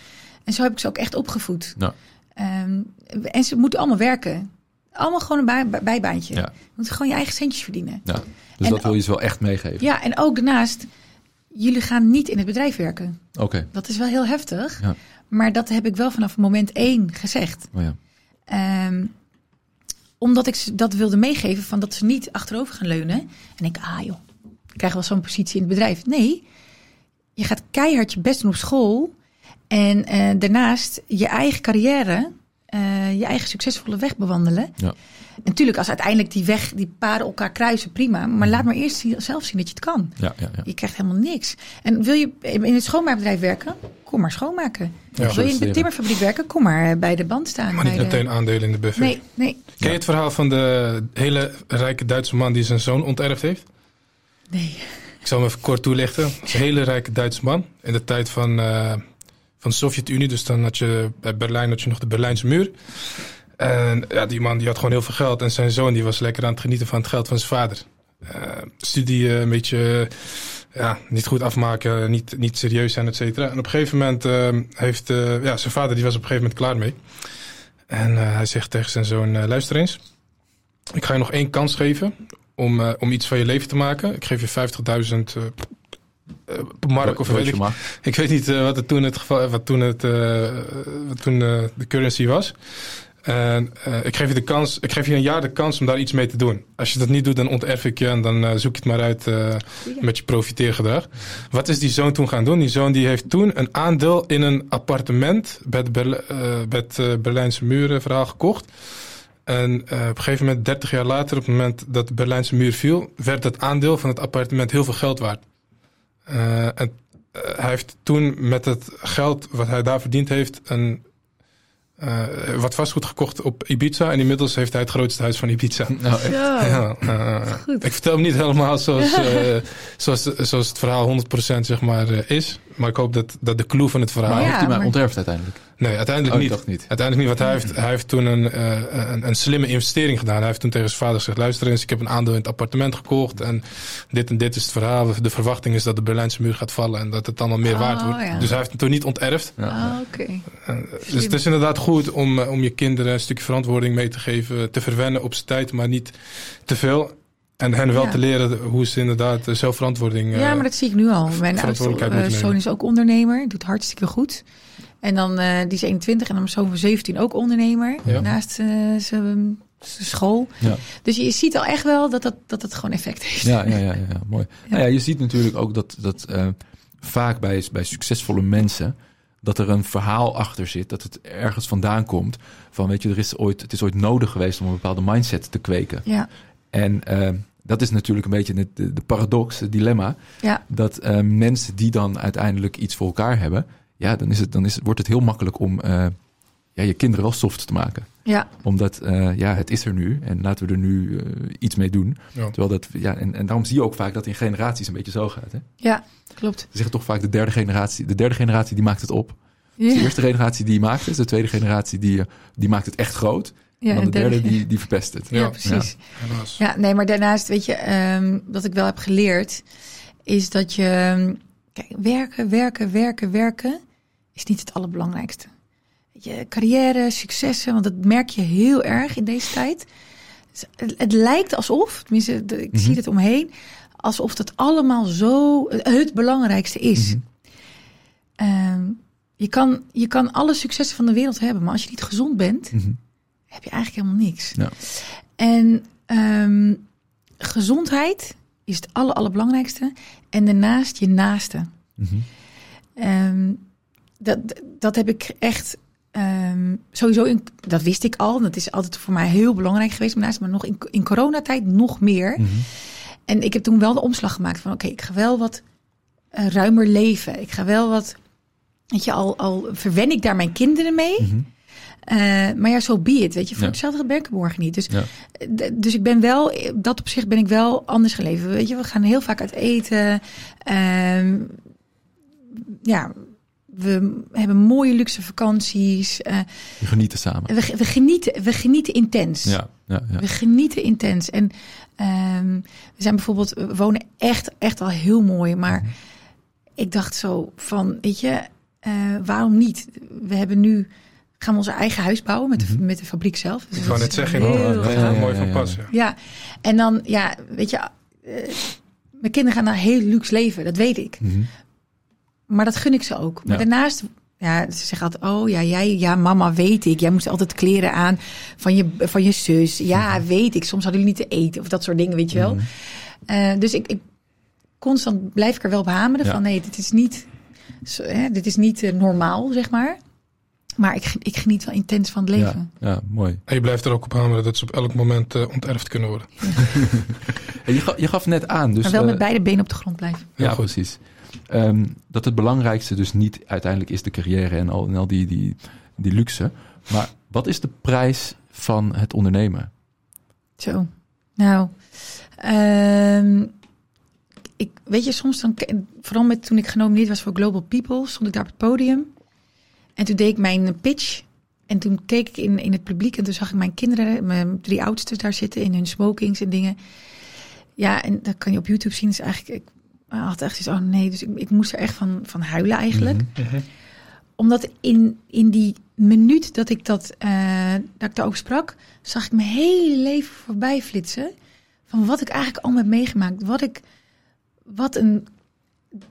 En zo heb ik ze ook echt opgevoed. Ja. Ehm, en ze moeten allemaal werken. Allemaal gewoon een bij- bij- bijbaantje. Ja. Je moet gewoon je eigen centjes verdienen. Ja. Dus En dat wil je ze wel echt meegeven. Ja, en ook daarnaast, jullie gaan niet in het bedrijf werken. Oké. Dat is wel heel heftig. Ja. Maar dat heb ik wel vanaf moment één gezegd. Oh ja. Ehm, omdat ik ze dat wilde meegeven van dat ze niet achterover gaan leunen. En ik, ah joh, krijg wel zo'n positie in het bedrijf. Nee, je gaat keihard je best doen op school. En eh, daarnaast je eigen carrière, eh, je eigen succesvolle weg bewandelen. Ja. En natuurlijk, als uiteindelijk die weg, die paden elkaar kruisen, prima. Maar laat maar eerst zelf zien dat je het kan. Ja, ja, ja. Je krijgt helemaal niks. En wil je in het schoonmaakbedrijf werken? Kom maar schoonmaken. Ja. wil je in de timmerfabriek werken? Kom maar eh, bij de band staan. Maar niet bij de- meteen aandelen in de buffet. Nee, nee, Ken je het verhaal van de hele rijke Duitse man die zijn zoon onterfd heeft? Nee. Ik zal hem even kort toelichten. Het is een hele rijke Duitse man. In de tijd van, eh, van de Sovjet-Unie. Dus dan had je bij Berlijn had je nog de Berlijnse muur. En ja, die man die had gewoon heel veel geld. En zijn zoon die was lekker aan het genieten van het geld van zijn vader. Eh, studie eh, een beetje ja, niet goed afmaken, niet, niet serieus zijn, et cetera. En op een gegeven moment heeft ja, zijn vader die was op een gegeven moment klaar mee. En hij zegt tegen zijn zoon, luister eens. Ik ga je nog één kans geven om, eh, om iets van je leven te maken. Ik geef je 50.000 eh, eh, mark of weet ik. Ik weet niet wat, het toen het geval, wat toen, het, eh, wat toen de currency was. En eh, ik geef je de kans, ik geef je een jaar de kans om daar iets mee te doen. Als je dat niet doet, dan onterf ik je en dan zoek je het maar uit eh, met je profiteergedrag. Wat is die zoon toen gaan doen? Die zoon die heeft toen een aandeel in een appartement bij, de Berl- eh, bij het Berlijnse muren verhaal gekocht. En eh, op een gegeven moment, 30 jaar later, op het moment dat de Berlijnse muur viel, werd het aandeel van het appartement heel veel geld waard. Eh, en eh, hij heeft toen met het geld wat hij daar verdiend heeft, een, eh, wat vastgoed gekocht op Ibiza. En inmiddels heeft hij het grootste huis van Ibiza. Nou, echt. Ja, Goed. ik vertel hem niet helemaal zoals, eh, zoals, zoals het verhaal 100% zeg maar eh, is. Maar ik hoop dat, dat de clue van het verhaal... Maar heeft hij mij maar- onterfd uiteindelijk? Nee, uiteindelijk Oh, niet. Uiteindelijk niet, want hij heeft, hij heeft toen een, eh, een, een slimme investering gedaan. Hij heeft toen tegen zijn vader gezegd, luister eens, ik heb een aandeel in het appartement gekocht. En dit en dit is het verhaal. De verwachting is dat de Berlijnse muur gaat vallen en dat het allemaal meer Oh, waard wordt. ja. Dus hij heeft het toen niet onterfd. Ja. Ah, oké. Eh, dus het is inderdaad goed om, eh, om je kinderen een stukje verantwoording mee te geven. Te verwennen op zijn tijd, maar niet te veel. En hen wel Ja. te leren hoe ze inderdaad zelfverantwoording... Ja, maar dat zie ik nu al. Mijn oudste zoon is ook ondernemer. Doet hartstikke goed. En dan, eh, die is 21 en dan zoon van 17 ook ondernemer. Ja. Naast eh, zijn school. Ja. Dus je ziet al echt wel dat dat, dat het gewoon effect heeft. Ja, ja, ja, ja, mooi. Nou ja, je ziet natuurlijk ook dat, dat eh, vaak bij, bij succesvolle mensen dat er een verhaal achter zit, dat het ergens vandaan komt. Van weet je, er is ooit, het is ooit nodig geweest om een bepaalde mindset te kweken. Ja, En dat is natuurlijk een beetje het, de, de paradox, het dilemma. ja, Dat mensen die dan uiteindelijk iets voor elkaar hebben, ja, dan, is het, dan is, wordt het heel makkelijk om eh, ja, je kinderen wel soft te maken. ja, Omdat eh, ja, het is er nu en laten we er nu eh, iets mee doen. Ja. Terwijl dat, ja, en, en daarom zie je ook vaak dat in generaties een beetje zo gaat. Hè? ja, klopt. Ze zeggen toch vaak de derde generatie, de derde generatie die maakt het op. De eerste generatie die maakt het, de tweede generatie die, die maakt het echt groot. ja, en dan de derde die, die verpest het. Ja, Ja, precies. Ja, nee, maar daarnaast, weet je, ehm, wat ik wel heb geleerd, is dat je, kijk, werken, werken, werken, werken, is niet het allerbelangrijkste. Je, carrière, successen, want dat merk je heel erg in deze tijd. Het, het lijkt alsof, tenminste, ik Mhm. zie het omheen, alsof dat allemaal zo het belangrijkste is. Mhm. Ehm, je, kan, je kan alle successen van de wereld hebben, maar als je niet gezond bent, Mhm. heb je eigenlijk helemaal niks. Ja. En ehm, gezondheid is het aller, allerbelangrijkste. En daarnaast je naaste. Mhm. Dat, dat heb ik echt ehm, sowieso, in, dat wist ik al. Dat is altijd voor mij heel belangrijk geweest. Maar, naast, maar nog in, in coronatijd nog meer. Mhm. En ik heb toen wel de omslag gemaakt van oké, ik ga wel wat eh, ruimer leven. Ik ga wel wat, weet je, al, al verwen ik daar mijn kinderen mee. Mhm. Eh, maar ja, zo be it, weet je. Voor Ja. hetzelfde ik er morgen niet. Dus, Ja. d- dus ik ben wel, dat op zich ben ik wel anders geleefd. Weet je, we gaan heel vaak uit eten. Ehm, ja, we hebben mooie luxe vakanties. Eh, We genieten samen. we, we, genieten, we genieten intens. Ja, ja, ja. We genieten intens. En ehm, we zijn bijvoorbeeld, we wonen echt, echt al heel mooi. Maar Mhm. ik dacht zo van, weet je, eh, waarom niet? We hebben nu, gaan we onze eigen huis bouwen met de, Mhm. met de fabriek zelf. Dus Ik wou net zeggen, heel inderdaad, dat is ja, wel ja, mooi ja, van ja. pas. Ja. En dan, ja, weet je, eh, mijn kinderen gaan naar heel luxe leven, dat weet ik. Mhm. Maar dat gun ik ze ook. Maar Ja. daarnaast, ja, ze zeggen altijd, oh ja, jij, ja, mama, weet ik. Jij moest altijd kleren aan van je, van je zus. Ja, weet ik. Soms hadden jullie niet te eten of dat soort dingen, weet je wel. Mhm. Eh, dus ik, ik, constant blijf ik er wel op hameren Ja. van, nee, dit is niet, zo, hè, dit is niet eh, normaal, zeg maar. Maar ik, ik geniet wel intens van het leven. ja, mooi. En je blijft er ook op hameren dat ze op elk moment eh, onterfd kunnen worden. En je, gaf, je gaf net aan, dus maar wel met beide benen op de grond blijven. Ja, goed. precies. Ehm, dat het belangrijkste dus niet uiteindelijk is de carrière en al, en al die, die, die luxe. Maar wat is de prijs van het ondernemen? Zo. Nou, ehm, ik, weet je, soms dan, vooral met toen ik genomineerd was voor Global People, stond ik daar op het podium. En toen deed ik mijn pitch. En toen keek ik in, in het publiek en toen zag ik mijn kinderen, mijn drie oudsten daar zitten in hun smokings en dingen. Ja, en dat kan je op YouTube zien. Dus eigenlijk, ik had echt zoiets, oh nee, dus ik, ik moest er echt van, van huilen eigenlijk Mhm. omdat in, in die minuut dat ik, dat, eh, dat ik daarover sprak, zag ik mijn hele leven voorbij flitsen. Van wat ik eigenlijk allemaal heb meegemaakt. Wat ik, wat een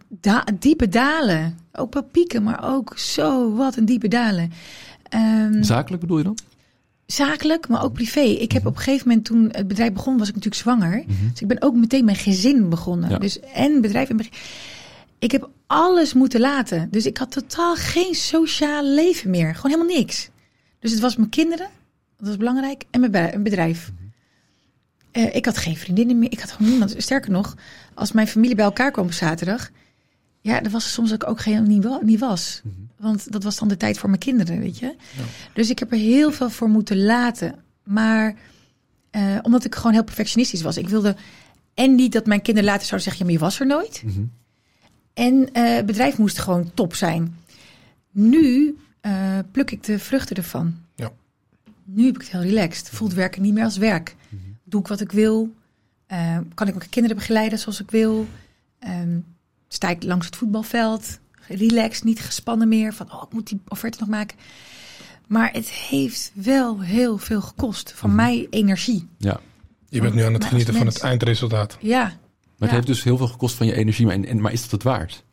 da- diepe dalen. Ook wel pieken, maar ook zo wat een diepe dalen. Ehm, Zakelijk bedoel je dan? Zakelijk, maar ook privé. Ik heb op een gegeven moment, toen het bedrijf begon, was ik natuurlijk zwanger. Dus ik ben ook meteen mijn gezin begonnen. Ja. Dus en bedrijf en begin. Ik heb alles moeten laten. Dus ik had totaal geen sociaal leven meer. Gewoon helemaal niks. Dus het was mijn kinderen, dat was belangrijk, en mijn bedrijf. Eh, ik had geen vriendinnen meer. Ik had gewoon niemand. Sterker nog, als mijn familie bij elkaar kwam op zaterdag, ja, er was soms ook geen niet, niet was. Want dat was dan de tijd voor mijn kinderen, weet je. Dus ik heb er heel veel voor moeten laten. Maar eh, omdat ik gewoon heel perfectionistisch was. Ik wilde en niet dat mijn kinderen later zouden zeggen... ja, maar je was er nooit. Mhm. En eh, het bedrijf moest gewoon top zijn. Nu eh, pluk ik de vruchten ervan. Ja. Nu heb ik het heel relaxed. Voelt werken niet meer als werk. Doe ik wat ik wil. Kan ik mijn kinderen begeleiden zoals ik wil. Ehm, sta ik langs het voetbalveld. Relaxed, niet gespannen meer. Van, oh, ik moet die offerte nog maken. Maar het heeft wel heel veel gekost. Van mij energie. Ja. Je bent nu aan het genieten van het eindresultaat. Ja. Maar het Ja. heeft dus heel veel gekost van je energie. Maar, en, en- maar is dat het waard?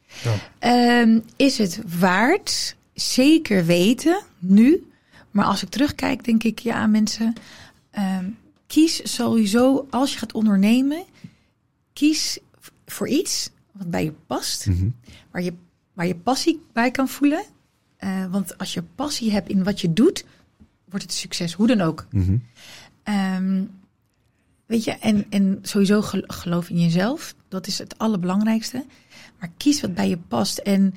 Ehm, is het waard? Zeker weten, nu. Maar als ik terugkijk, denk ik, ja, mensen, ehm, kies sowieso als je gaat ondernemen, kies voor iets wat bij je past, Mhm. waar je, waar je passie bij kan voelen. Eh, want als je passie hebt in wat je doet, wordt het succes, hoe dan ook. Mhm. Ehm, weet je, en, en sowieso gel- geloof in jezelf. Dat is het allerbelangrijkste. Maar kies wat bij je past. En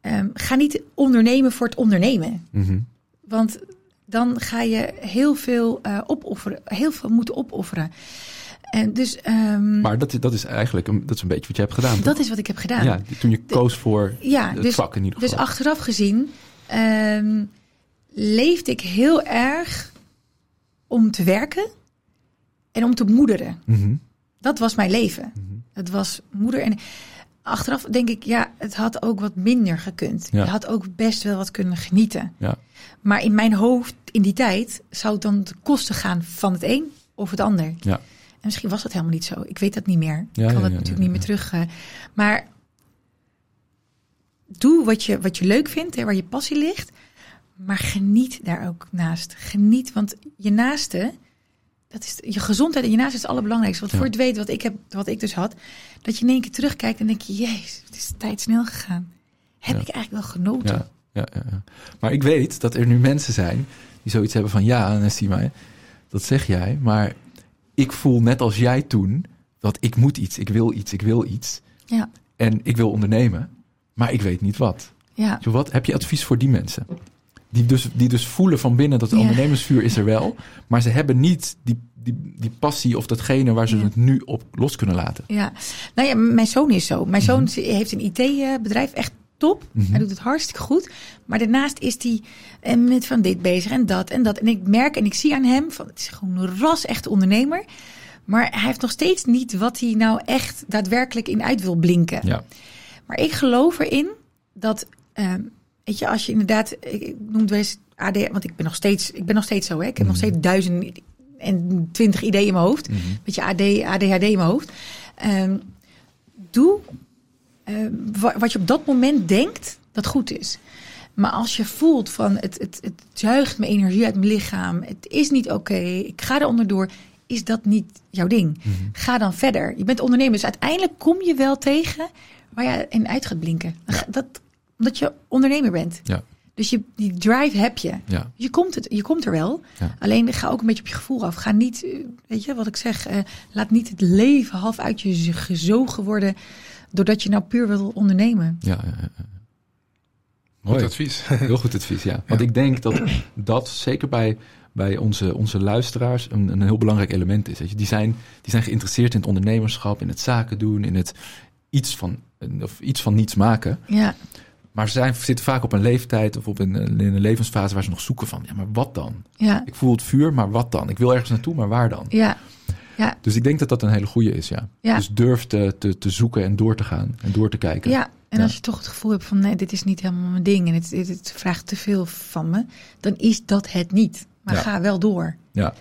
ehm, ga niet ondernemen voor het ondernemen. Mhm. Want dan ga je heel veel eh, opofferen, heel veel moeten opofferen. En dus ehm, Maar dat, is- dat is eigenlijk een, dat is een beetje wat je hebt gedaan. toch? dat is wat ik heb gedaan. ja, toen je koos voor Ja, het dus, vak in ieder dus geval. achteraf gezien ehm, leefde ik heel erg om te werken en om te moederen. Mhm. Dat was mijn leven. Het was moeder en achteraf denk ik, ja, het had ook wat minder gekund. Ja. Je had ook best wel wat kunnen genieten. Ja. Maar in mijn hoofd in die tijd zou het dan ten koste gaan van het een of het ander. Ja. En misschien was dat helemaal niet zo. Ik weet dat niet meer. Ja, ik kan ja, natuurlijk niet meer terug. eh, maar doe wat je, wat je leuk vindt, hè, waar je passie ligt. Maar geniet daar ook naast. Geniet, want je naaste, dat is je gezondheid en je naaste is het allerbelangrijkste. Want Ja. voor het weet wat ik, heb, wat ik dus had, dat je in één keer terugkijkt en denk je, jezus, het is de tijd snel gegaan. Heb Ja. ik eigenlijk wel genoten? Ja, ja. Maar ik weet dat er nu mensen zijn die zoiets hebben van... ja, Nessima, dat zeg jij, maar ik voel net als jij toen... dat ik moet iets, ik wil iets, ik wil iets. Ja, En ik wil ondernemen, maar ik weet niet wat. ja. Wat? Heb je advies voor die mensen? Die dus, die dus voelen van binnen dat het Ja. ondernemersvuur is er wel... maar ze hebben niet die, die, die passie of datgene waar ze Ja. het nu op los kunnen laten. Ja, nou ja, mijn zoon is zo. Mijn zoon heeft een IT-bedrijf, echt top. Mhm. Hij doet het hartstikke goed. Maar daarnaast is hij eh, met van dit bezig en dat en dat. En ik merk en ik zie aan hem, van, het is gewoon een ras-echte ondernemer. Maar hij heeft nog steeds niet wat hij nou echt daadwerkelijk in uit wil blinken. Ja, Maar ik geloof erin dat, ehm, weet je, als je inderdaad, ik, noem het eens AD, want ik ben nog steeds, ik ben nog steeds zo, hè. Ik heb nog steeds duizend en twintig ideeën in mijn hoofd. Mhm. Beetje AD, ADHD in mijn hoofd. Ehm, doe wa- wat je op dat moment denkt dat goed is. Maar als je voelt van het, het, het zuigt mijn energie uit mijn lichaam, het is niet oké, ik ga er onderdoor, is dat niet jouw ding. Mhm. Ga dan verder. Je bent ondernemer, dus uiteindelijk kom je wel tegen waar je in uit gaat blinken. Dat, omdat je ondernemer bent. ja, Dus je, die drive heb je. ja. Je komt, het, je komt er wel. Ja. Alleen ga ook een beetje op je gevoel af. Ga niet, eh, weet je wat ik zeg, eh, laat niet het leven half uit je gezogen worden. Doordat je nou puur wil ondernemen. ja, ja, ja. ja. Goed Mooi. advies. Heel goed advies, ja. Want ik denk dat dat zeker bij, bij onze, onze luisteraars een, een heel belangrijk element is. Weet je. Die, zijn, die zijn geïnteresseerd in het ondernemerschap, in het zaken doen, in het iets van, of iets van niets maken. Ja, Maar ze zijn, zitten vaak op een leeftijd of op een, in een levensfase waar ze nog zoeken van, ja, maar wat dan? ja, Ik voel het vuur, maar wat dan? Ik wil ergens naartoe, maar waar dan? ja, Dus ik denk dat dat een hele goede is, ja. Ja. Dus durf te, te, te zoeken en door te gaan en door te kijken. ja. En Ja. als je toch het gevoel hebt van nee, dit is niet helemaal mijn ding. En het, het, het vraagt te veel van me. Dan is dat het niet. Maar Ja. ga wel door. Ja.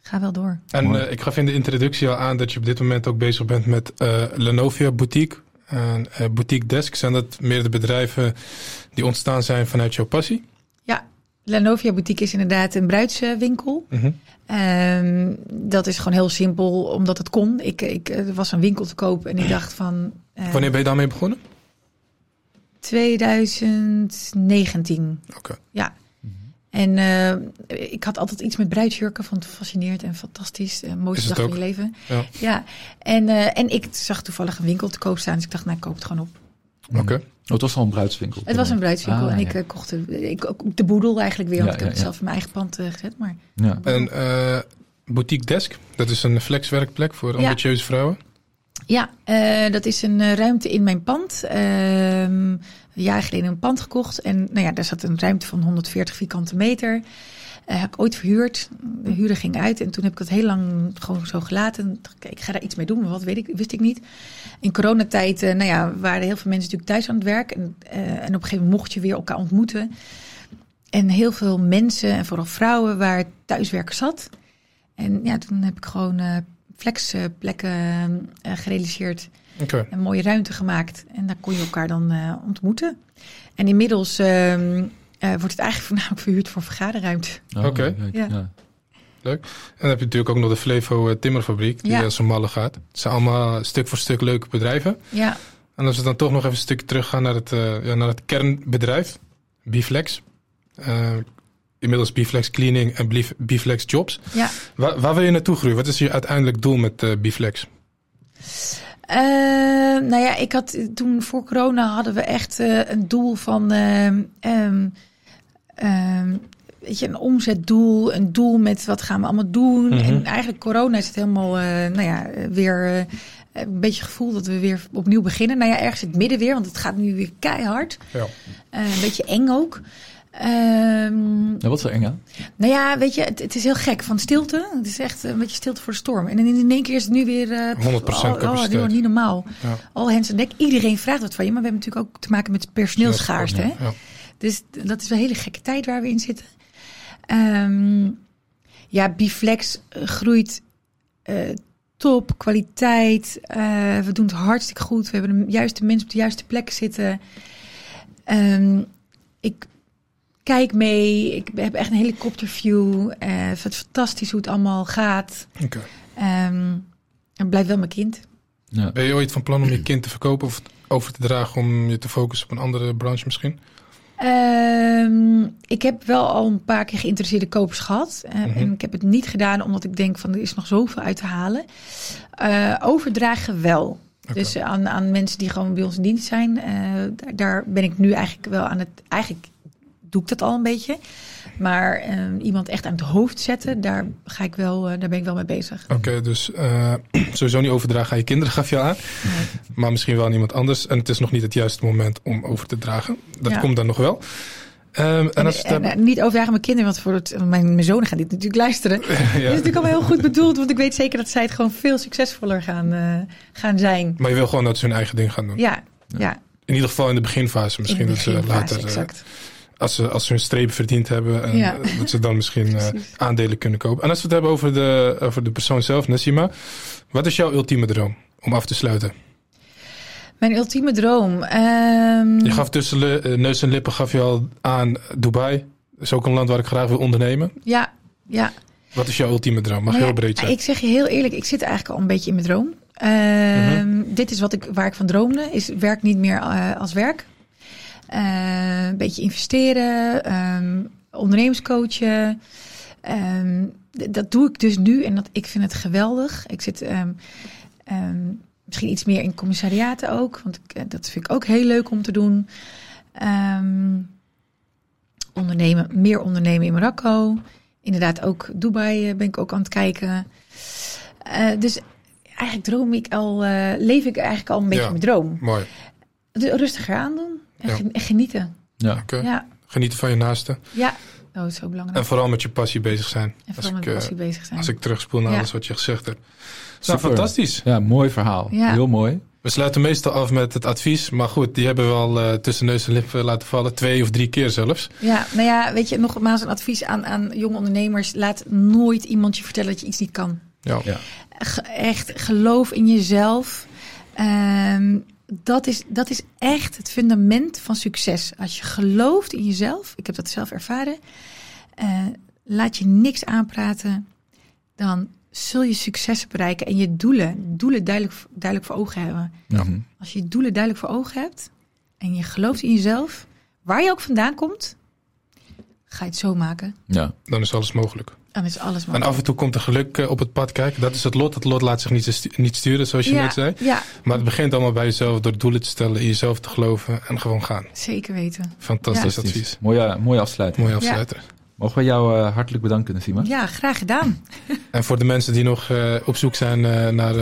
Ga wel door. En eh, ik gaf in de introductie al aan dat je op dit moment ook bezig bent met eh Lenovia Boutique en eh, Boutique Desk. Zijn dat meer de bedrijven die ontstaan zijn vanuit jouw passie? Ja, Lanovia Boutique is inderdaad een bruidswinkel. Mhm. Ehm, dat is gewoon heel simpel, omdat het kon. Ik, ik, er was een winkel te koop en ik dacht van... eh, Wanneer ben je daarmee begonnen? 2019, Oké. ja. En eh, ik had altijd iets met bruidsjurken, vond het fascineerd en fantastisch. De mooiste dag van ook? je leven. Ja. Ja, en, en ik zag toevallig een winkel te koop staan, dus ik dacht, nou, ik koop het gewoon op. Oké. Oh, het was al een bruidswinkel. Het was een bruidswinkel Ah, en ik ja. eh, kocht de, ik, de boedel eigenlijk weer, want ik heb ja, het ja. zelf in mijn eigen pand eh, gezet. Maar Ja. En eh, Boutique Desk, dat is een flexwerkplek voor Ja. ambitieuze vrouwen. Ja, eh, dat is een ruimte in mijn pand. Ehm, een jaar geleden een pand gekocht. En nou ja, daar zat een ruimte van 140 vierkante meter. Eh, heb ik ooit verhuurd. De huurder ging uit. En toen heb ik het heel lang gewoon zo gelaten. Ik, Ik ga daar iets mee doen, maar wat weet ik, wist ik niet. In coronatijd eh, nou ja, waren heel veel mensen natuurlijk thuis aan het werk. En, eh, en op een gegeven moment mocht je weer elkaar ontmoeten. En heel veel mensen, en vooral vrouwen, waar thuiswerken zat. En ja, toen heb ik gewoon flexplekken gerealiseerd. Oké. Een mooie ruimte gemaakt. En daar kon je elkaar dan ontmoeten. En inmiddels ehm, eh, wordt het eigenlijk voornamelijk verhuurd voor vergaderruimte. Oh, Oké. Ja. ja. En dan heb je natuurlijk ook nog de Flevo eh, Timmerfabriek, die Ja. als een malle gaat. Het zijn allemaal stuk voor stuk leuke bedrijven. Ja, En als we dan toch nog even een stukje teruggaan naar het, eh, ja, naar het kernbedrijf. Biflex. Eh, inmiddels Biflex Cleaning en Bif- Biflex Jobs. Ja. Waar, waar wil je naartoe groeien? Wat is je uiteindelijk doel met eh Biflex? Eh, nou ja, ik had toen voor corona hadden we echt eh, een doel van ehm, ehm, weet je, een omzetdoel, een doel met wat gaan we allemaal doen. Mhm. En eigenlijk corona is het helemaal, eh, nou ja, weer eh, een beetje het gevoel dat we weer opnieuw beginnen. Nou ja, ergens in het midden weer, want het gaat nu weer keihard. Ja. Eh, een beetje eng ook. Ehm, Ja, wat zo eng aan? nou ja, weet je, het, het is heel gek van stilte. Het is echt een beetje stilte voor de storm. En in één keer is het nu weer... eh, 100% oh, capaciteit. Oh, niet normaal. Ja. Al hens en dek. Iedereen vraagt wat van je. Maar we hebben natuurlijk ook te maken met personeelsschaarste. Hè? Ja. Dus dat is wel een hele gekke tijd waar we in zitten. Ehm, ja, Biflex eh, groeit eh, top, kwaliteit. Eh, we doen het hartstikke goed. We hebben de juiste mensen op de juiste plek zitten. Ehm, ik kijk mee. Ik heb echt een helikopterview. Eh, ik vind het fantastisch hoe het allemaal gaat. Oké. Ehm en blijf wel mijn kind. Ja. Ben je ooit van plan om je kind te verkopen of over te dragen om je te focussen op een andere branche misschien? Ehm, ik heb wel al een paar keer geïnteresseerde kopers gehad. Eh, Mhm. En ik heb het niet gedaan omdat ik denk van er is nog zoveel uit te halen. Eh, overdragen wel. Dus aan, aan mensen die gewoon bij ons in dienst zijn. eh, daar, daar ben ik nu eigenlijk wel aan het... Eigenlijk doe ik dat al een beetje. Maar eh, iemand echt aan het hoofd zetten, daar, ga ik wel, eh, daar ben ik wel mee bezig. Oké, dus eh, sowieso niet overdragen aan je kinderen, gaf je aan. Nee. Maar misschien wel aan iemand anders. En het is nog niet het juiste moment om over te dragen. Dat Ja. komt dan nog wel. Ehm, en als en, niet overdragen aan mijn kinderen, want voor het, mijn, mijn zonen gaan dit natuurlijk luisteren. ja. Het is natuurlijk allemaal heel goed bedoeld, want ik weet zeker dat zij het gewoon veel succesvoller gaan, eh, gaan zijn. Maar je wil gewoon dat ze hun eigen ding gaan doen. Ja, ja. In ieder geval in de beginfase. Misschien dat ze later, eh, exact. Als, ze, als ze hun streep verdiend hebben, en, Ja. eh, dat ze dan misschien eh, aandelen kunnen kopen. En als we het hebben over de, over de persoon zelf, Nassima. Wat is jouw ultieme droom om af te sluiten? Mijn ultieme droom. ehm, Je gaf tussen eh, neus en lippen gaf je al aan Dubai. Dat is ook een land waar ik graag wil ondernemen. Ja, ja. Wat is jouw ultieme droom? Mag Nou heel breed zijn. Ik zeg je heel eerlijk, ik zit eigenlijk al een beetje in mijn droom. Ehm, Mhm. Dit is wat ik, waar ik van droomde. Is werk niet meer als werk. Eh, een beetje investeren, ehm, ondernemerscoachen. Ehm, dat doe ik dus nu en dat, ik vind het geweldig. Ik zit ehm, misschien iets meer in commissariaten ook, want ik, eh, dat vind ik ook heel leuk om te doen. Ondernemen, meer ondernemen in Marokko. Inderdaad, ook Dubai eh, ben ik ook aan het kijken. Dus eigenlijk droom ik al, leef ik eigenlijk al een beetje Ja. mijn droom. Mooi. Dus rustiger aandoen en, Ja. genieten. Ja. Oké. Ja, Genieten van je naasten. ja. Oh, dat is zo belangrijk. En vooral met je passie bezig zijn. En Als vooral ik, met eh, passie bezig zijn. Als ik terugspoel naar Ja. alles wat je gezegd hebt. Nou, Super. fantastisch. ja, mooi verhaal. Ja. Heel mooi. We sluiten meestal af met het advies. Maar goed, die hebben we al eh, tussen neus en lippen laten vallen. Twee of drie keer zelfs. Ja, nou ja, weet je, nogmaals een advies aan, aan jonge ondernemers. Laat nooit iemand je vertellen dat je iets niet kan. Ja. Ja. Echt, geloof in jezelf. Ehm, dat, is, dat is echt het fundament van succes. Als je gelooft in jezelf, ik heb dat zelf ervaren, eh, laat je niks aanpraten, dan zul je successen bereiken en je doelen, doelen duidelijk, duidelijk voor ogen hebben. Ja. Als je je doelen duidelijk voor ogen hebt en je gelooft in jezelf, waar je ook vandaan komt, ga je het zo maken. ja. Dan is alles mogelijk. Dan is alles En af en toe komt er geluk eh, op het pad kijken. Dat is het lot. Het lot laat zich niet, niet sturen, zoals je ja, net zei. ja, Maar het begint allemaal bij jezelf door doelen te stellen, in jezelf te geloven en gewoon gaan. zeker weten. Fantastisch Fantastisch. advies. Mooie, mooie afsluiting. Mooi afsluiter. Mogen we jou eh, hartelijk bedanken, Nasima? Ja, graag gedaan. En voor de mensen die nog eh, op zoek zijn eh, naar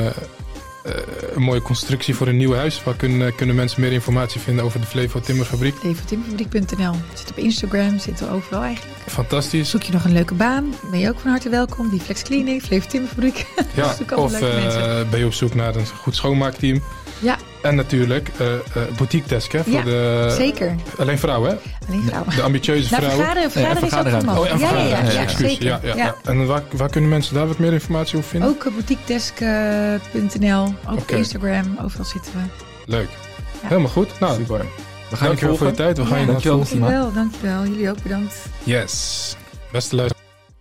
eh, eh, een mooie constructie voor een nieuw huis, waar kunnen, kunnen mensen meer informatie vinden over de Flevo Timmerfabriek? Leventimmerfabriek.nl. Zit op Instagram, zitten we overal eigenlijk. Fantastisch. Zoek je nog een leuke baan, ben je ook van harte welkom. Die Flex Clinic, Flevo Timmerfabriek. Ja, of leuke eh, mensen. ben je op zoek naar een goed schoonmaakteam? Ja. En natuurlijk eh eh boutique desk, hè? Voor Ja, de, Zeker. Alleen vrouwen, hè? Alleen vrouwen. De ambitieuze Nou, vrouwen. vergaderen, vergaderen is ook van Oh ja, ja, ja, ja, ja, excuus. Ja, ja, ja. En waar, waar kunnen mensen daar wat meer informatie over vinden? Ook eh, boutiquedesk.nl, ook Oké. op Instagram, overal zitten we. Leuk. Ja. Helemaal goed. Nou, Super. We gaan je dankjewel voor je tijd. We gaan Ja, je nog dankjewel. Dankjewel, dankjewel. Jullie ook bedankt. Yes. Beste luisteraars.